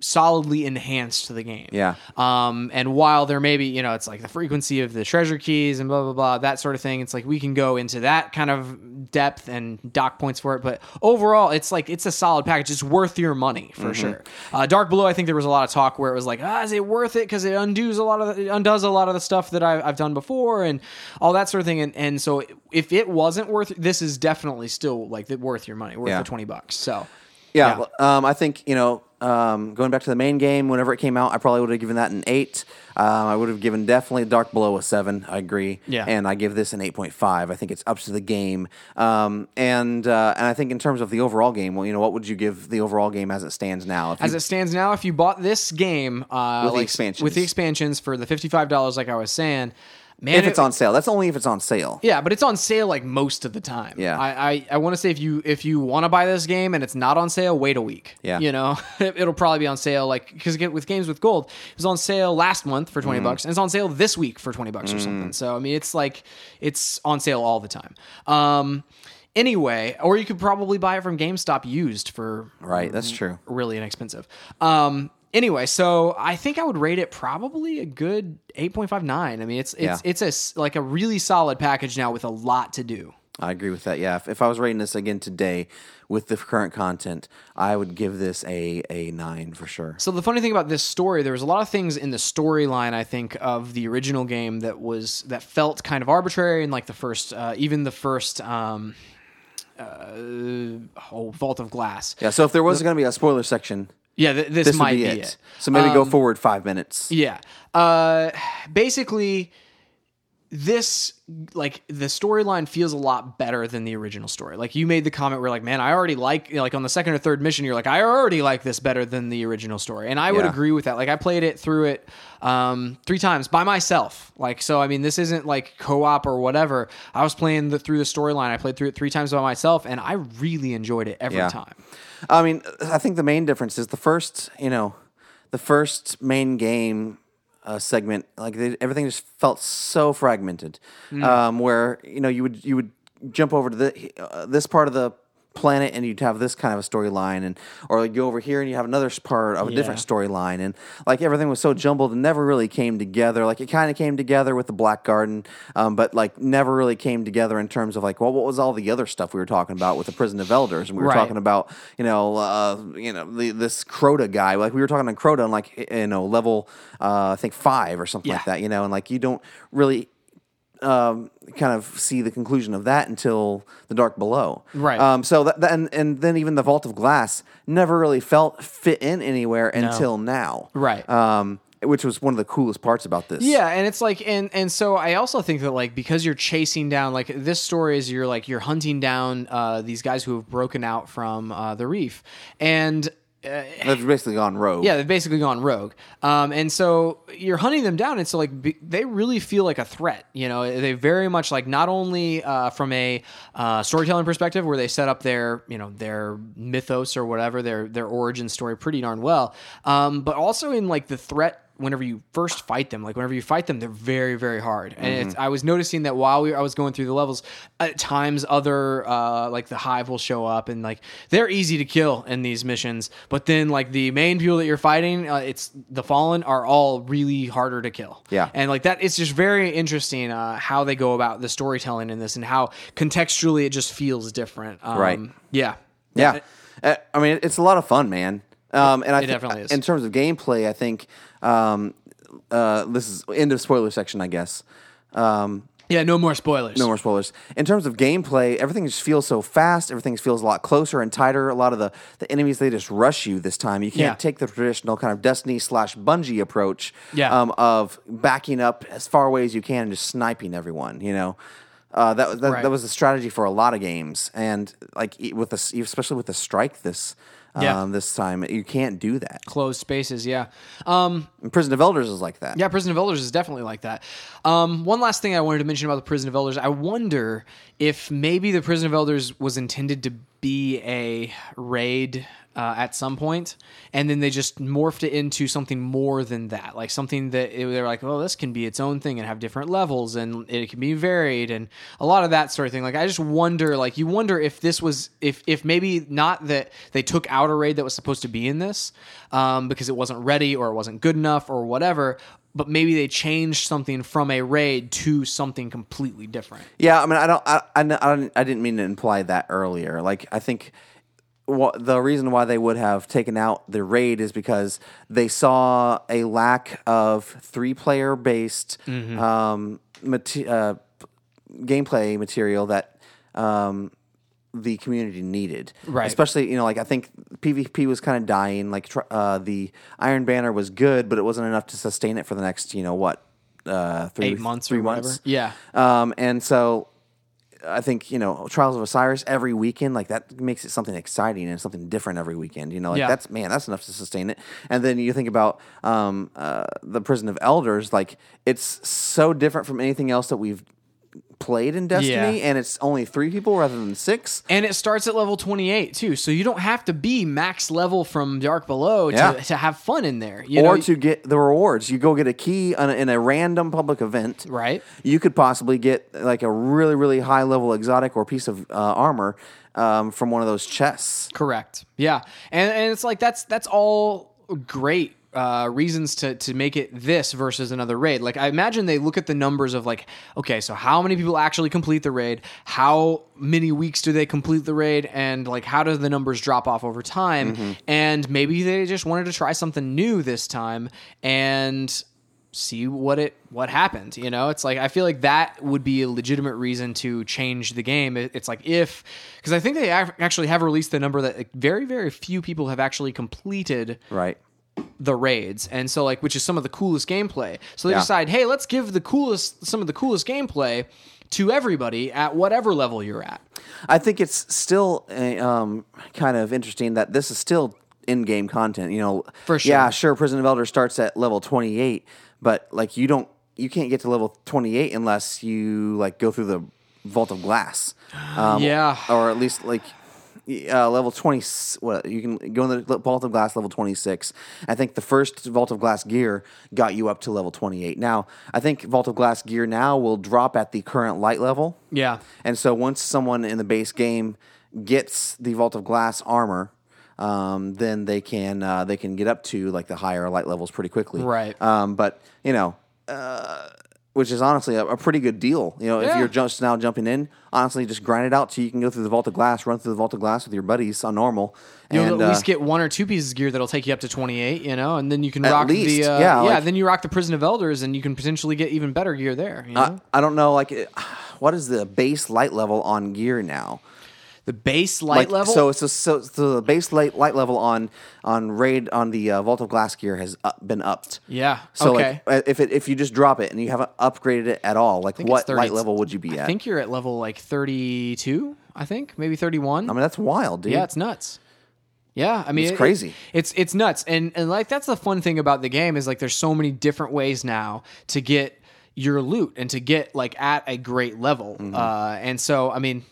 solidly enhanced the game. Yeah. Um, and while there may be, you know, it's like the frequency of the treasure keys and blah blah blah, that sort of thing. It's like we can go into that kind of depth and dock points for it, but overall, it's like it's a solid package. It's worth your money for sure. Uh, Dark Below, I think there was a lot of talk where it was like, ah, is it worth it because it undoes a lot of the, it undoes a lot of the stuff that I've, I've done before and all that sort of thing. And and so if it wasn't worth, this is definitely still like worth your money, worth Yeah. the twenty bucks. So. Yeah, Um, I think you know, um, going back to the main game, whenever it came out, I probably would have given that an eight. Um, I would have given definitely Dark Below a seven. I agree. Yeah. and I give this an eight point five. I think it's up to the game. Um, and uh, and I think in terms of the overall game, well, you know, what would you give the overall game as it stands now? If As you- it stands now, if you bought this game uh, With the expansions. with the expansions for the fifty five dollars, like I was saying, man, if it's it- on sale, that's only if it's on sale. yeah, but it's on sale like most of the time. Yeah. I I, I want to say if you if you want to buy this game and it's not on sale, wait a week. Yeah. you know it'll probably be on sale like because with games with gold, it was on sale last month for Mm-hmm. 20 bucks and it's on sale this week for twenty bucks or something. So I mean, it's like it's on sale all the time. Um. Anyway, or you could probably buy it from GameStop used for Right, that's true. really inexpensive. Um, anyway, so I think I would rate it probably a good 8.59. I mean, it's it's Yeah. it's a like a really solid package now with a lot to do. I agree with that. Yeah, if, if I was rating this again today with the current content, I would give this a a nine for sure. So the funny thing about this story, there was a lot of things in the storyline I think of the original game that was that felt kind of arbitrary and like the first, uh, even the first. Um, uh, oh, Vault of Glass. Yeah, so if there was going to be a spoiler section, Yeah, th- this, this might be be it. it. So maybe go Um, forward five minutes. Yeah. Uh, basically, this like the storyline feels a lot better than the original story. Like you made the comment where like, man, I already like like on the second or third mission, you're like, I already like this better than the original story, and I would Yeah. agree with that. Like I played it through it um, three times by myself. Like so, I mean, this isn't like co-op or whatever. I was playing the through the storyline. I played through it three times by myself, and I really enjoyed it every Yeah. time. I mean, I think the main difference is the first, you know, the first main game uh, segment, like they, everything just felt so fragmented, Hmm. um, where you know you would you would jump over to the uh, this part of the planet and you'd have this kind of a storyline and or you go over here and you have another part of a different storyline and like everything was so jumbled and never really came together. Like it kind of came together with the black garden um, but like never really came together in terms of like well what was all the other stuff we were talking about with the prison of elders? And we were Right. talking about you know uh, you know the, this crota guy. Like we were talking on crota on like you know level uh, i think five or something like that you know and like you don't really um, kind of see the conclusion of that until the dark below. Right. Um, so that, that and, and then even the vault of glass never really felt fit in anywhere until now. Right. Um, which was one of the coolest parts about this. Yeah, and it's like and and so I also think that like because you're chasing down like this story is you're like you're hunting down uh, these guys who have broken out from uh, the reef and. Uh, They've basically gone rogue. yeah, they've basically gone rogue, um, and so you're hunting them down, and so like be, they really feel like a threat. You know, they very much like not only uh, from a uh, storytelling perspective, where they set up their you know their mythos or whatever their their origin story pretty darn well, um, but also in like the threat whenever you first fight them like whenever you fight them they're very very hard. And it's, i was noticing that while we, i was going through the levels at times other uh, like the hive will show up and like they're easy to kill in these missions but then like the main people that you're fighting uh, it's the fallen are all really harder to kill. Yeah. and like that it's just very interesting uh, how they go about the storytelling in this and how contextually it just feels different. Um, Right. yeah. Yeah, Uh, I mean, it's a lot of fun, man. Um, and I It thi- definitely is. In terms of gameplay, I think um, uh, this is end of spoiler section, I guess. Um, yeah no more spoilers no more spoilers. In terms of gameplay, everything just feels so fast. Everything feels a lot closer and tighter. A lot of the, the enemies they just rush you this time. You can't Yeah. take the traditional kind of Destiny slash Bungie approach Yeah. um, of backing up as far away as you can and just sniping everyone. You know. Uh, that, was- that, Right. that was a strategy for a lot of games, and like with the especially with the strike this um, Yeah. this time, you can't do that. closed spaces yeah um And Prison of Elders is like that. Yeah, Prison of Elders is definitely like that. Um, one last thing I wanted to mention about the Prison of Elders, I wonder if maybe the Prison of Elders was intended to be a raid uh, at some point, and then they just morphed it into something more than that, like something that they're like, oh, this can be its own thing and have different levels, and it can be varied, and a lot of that sort of thing. Like I just wonder, like you wonder if this was if if maybe not that they took out a raid that was supposed to be in this um, because it wasn't ready or it wasn't good enough or whatever. But maybe they changed something from a raid to something completely different. Yeah, I mean, I don't, I, I, I didn't mean to imply that earlier. Like, I think what the reason why they would have taken out the raid is because they saw a lack of three player based Mm-hmm. um, mate- uh, gameplay material that um, the community needed. Right. Especially, you know, like I think PvP was kind of dying. Like tr- uh, the Iron Banner was good, but it wasn't enough to sustain it for the next, you know, what, uh, three Eight months three or whatever. months. Yeah. Um, and so I think, you know, Trials of Osiris every weekend, like that makes it something exciting and something different every weekend. You know, like Yeah. that's, man, that's enough to sustain it. And then you think about um, uh, the Prison of Elders, like it's so different from anything else that we've played in Destiny, Yeah. and it's only three people rather than six. And it starts at level 28 too. So you don't have to be max level from Dark Below to, Yeah. to have fun in there. You or know? to get the rewards. You go get a key on a, in a random public event. Right. You could possibly get like a really, really high level exotic or piece of uh, armor um, from one of those chests. Correct. Yeah. And and it's like that's that's all great uh, reasons to to make it this versus another raid. Like I imagine they look at the numbers of like, okay, so how many people actually complete the raid? How many weeks do they complete the raid? And like how do the numbers drop off over time? And maybe they just wanted to try something new this time and see what it what happened you know it's like i feel like that would be a legitimate reason to change the game it's like if because i think they actually have released the number that like, very very few people have actually completed Right. The raids and so like which is some of the coolest gameplay so they Yeah. decide hey let's give the coolest some of the coolest gameplay to everybody at whatever level you're at I think it's still uh, um, kind of interesting that this is still in-game content. You know, For sure. Yeah, sure. Prison of Elders starts at level twenty-eight, but like you don't, you can't get to level twenty-eight unless you like go through the Vault of Glass. Um, Yeah. or at least like. Uh, level 20 what you can go in the vault of glass level 26 i think the first vault of glass gear got you up to level 28 now i think vault of glass gear now will drop at the current light level yeah and so once someone in the base game gets the Vault of Glass armor, um, then they can uh, they can get up to like the higher light levels pretty quickly. Right. Um, but you know, uh, which is honestly a, a pretty good deal. You know, if you're just now jumping in, honestly, just grind it out so you can go through the Vault of Glass, run through the Vault of Glass with your buddies on normal. You'll and, at least uh, get one or two pieces of gear that'll take you up to 28, you know, and then you can rock least, the uh, yeah, yeah, like- then you rock the Prison of Elders and you can potentially get even better gear there, you know? I, I don't know, like, what is the base light level on gear now? The base light like, level So it's a, so, so the base light light level on on raid on the uh, Vault of Glass gear has up, been upped. Yeah. So okay. like uh, if it if you just drop it and you haven't upgraded it at all, like what 30 light level would you be I at? I think you're at level like 32, I think, maybe 31. I mean that's wild, dude. yeah, it's nuts. Yeah, I mean It's it- crazy. it's it's nuts, and and like that's the fun thing about the game is like there's so many different ways now to get your loot and to get like at a great level. Mm-hmm. Uh, and so I mean,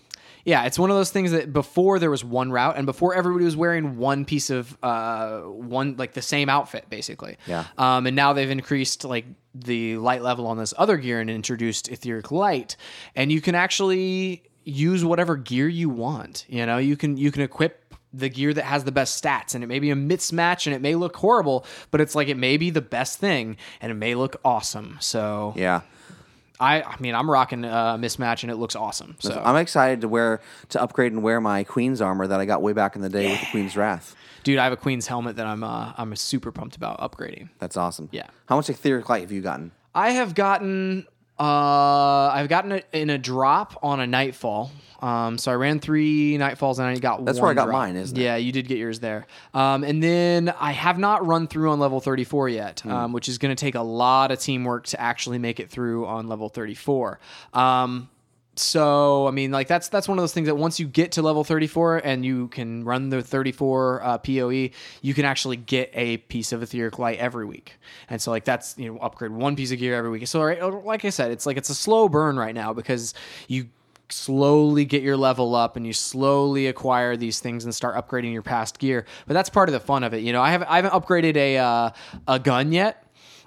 yeah, it's one of those things that before there was one route and before everybody was wearing one piece of uh one like the same outfit basically. Yeah. Um, and now they've increased like the light level on this other gear and introduced etheric light, and you can actually use whatever gear you want. You know, you can you can equip the gear that has the best stats, and it may be a mismatch, and it may look horrible, but it's like it may be the best thing, and it may look awesome. So Yeah. I, I mean, I'm rocking a mismatch, and it looks awesome. So I'm excited to wear to upgrade and wear my Queen's armor that I got way back in the day with the Queen's Wrath. dude, I have a Queen's helmet that I'm uh, I'm super pumped about upgrading. That's awesome. Yeah. How much etheric light have you gotten? I have gotten uh I've gotten it in a drop on a nightfall. Um so I ran three nightfalls and I got That's where I got drop. mine, isn't it? Yeah, you did get yours there. Um and then I have not run through on level 34 yet, Hmm. um which is going to take a lot of teamwork to actually make it through on level 34. Um so I mean, like that's that's one of those things that once you get to level 34 and you can run the 34 uh, POE, you can actually get a piece of etheric light every week. And so like that's you know upgrade one piece of gear every week. So right, like I said, it's like it's a slow burn right now because you slowly get your level up and you slowly acquire these things and start upgrading your past gear. But that's part of the fun of it. You know, I haven't I haven't upgraded a uh, a gun yet.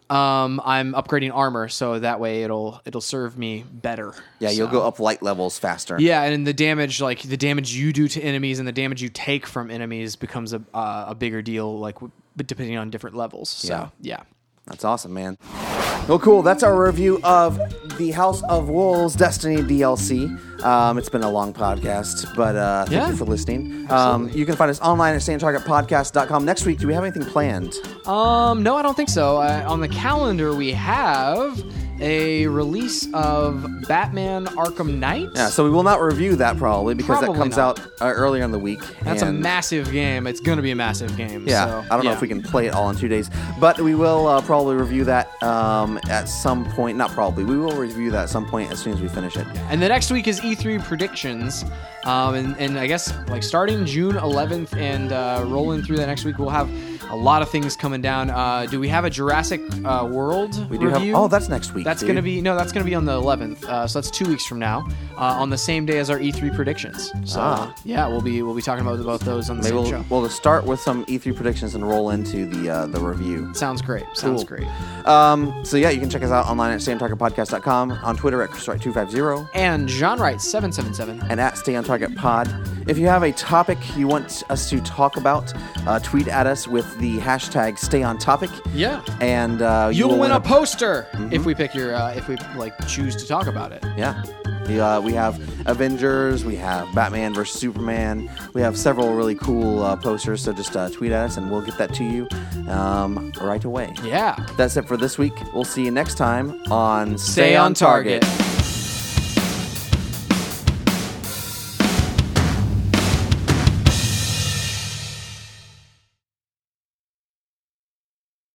Um, I'm upgrading armor so that way it'll it'll serve me better. Yeah, you'll So- go up light levels faster. Yeah, and the damage, like the damage you do to enemies and the damage you take from enemies, becomes a uh, a bigger deal, like w- depending on different levels. So yeah. That's awesome, man. Well, cool. That's our review of the House of Wolves Destiny DLC. Um, it's been a long podcast, but uh, thank Yeah. you for listening. Um, you can find us online at stayontargetpodcast.com. Next week, do we have anything planned? Um, no, I don't think so. Uh, on the calendar, we have a release of Batman Arkham Knight. Yeah, so we will not review that probably because Probably that comes not. out uh, earlier in the week. That's a and- massive game. It's going to be a massive game. Yeah, so, I don't know yeah. if we can play it all in two days, but we will uh, probably review that um, at some point. Not probably, we will review that at some point as soon as we finish it. And the next week is E3 predictions. Um, and, and I guess like starting June 11th and uh, rolling through the next week, we'll have a lot of things coming down. Uh, do we have a Jurassic uh, World We do review? have. Oh, that's next week. That's dude. gonna be no, that's gonna be on the 11th. Uh, so that's two weeks from now, uh, on the same day as our E3 predictions. So Ah. yeah, we'll be we'll be talking about both those on the Maybe same we'll, show. we'll start with some E3 predictions and roll into the uh, the review. Sounds great. Sounds Cool. great. Um, so yeah, you can check us out online at stayontargetpodcast.com, on Twitter at ChrisWright250, And John Wright 777. and at Stay on Target Pod. If you have a topic you want us to talk about, uh, tweet at us with the hashtag Stay on Topic, Yeah. and uh, you You'll will win a poster Mm-hmm. if we pick your uh, if we like choose to talk about it. Yeah. We, uh, we have Avengers, we have Batman versus Superman, we have several really cool uh, posters. So just uh, tweet at us and we'll get that to you um, right away. Yeah. That's it for this week. We'll see you next time on Stay on target.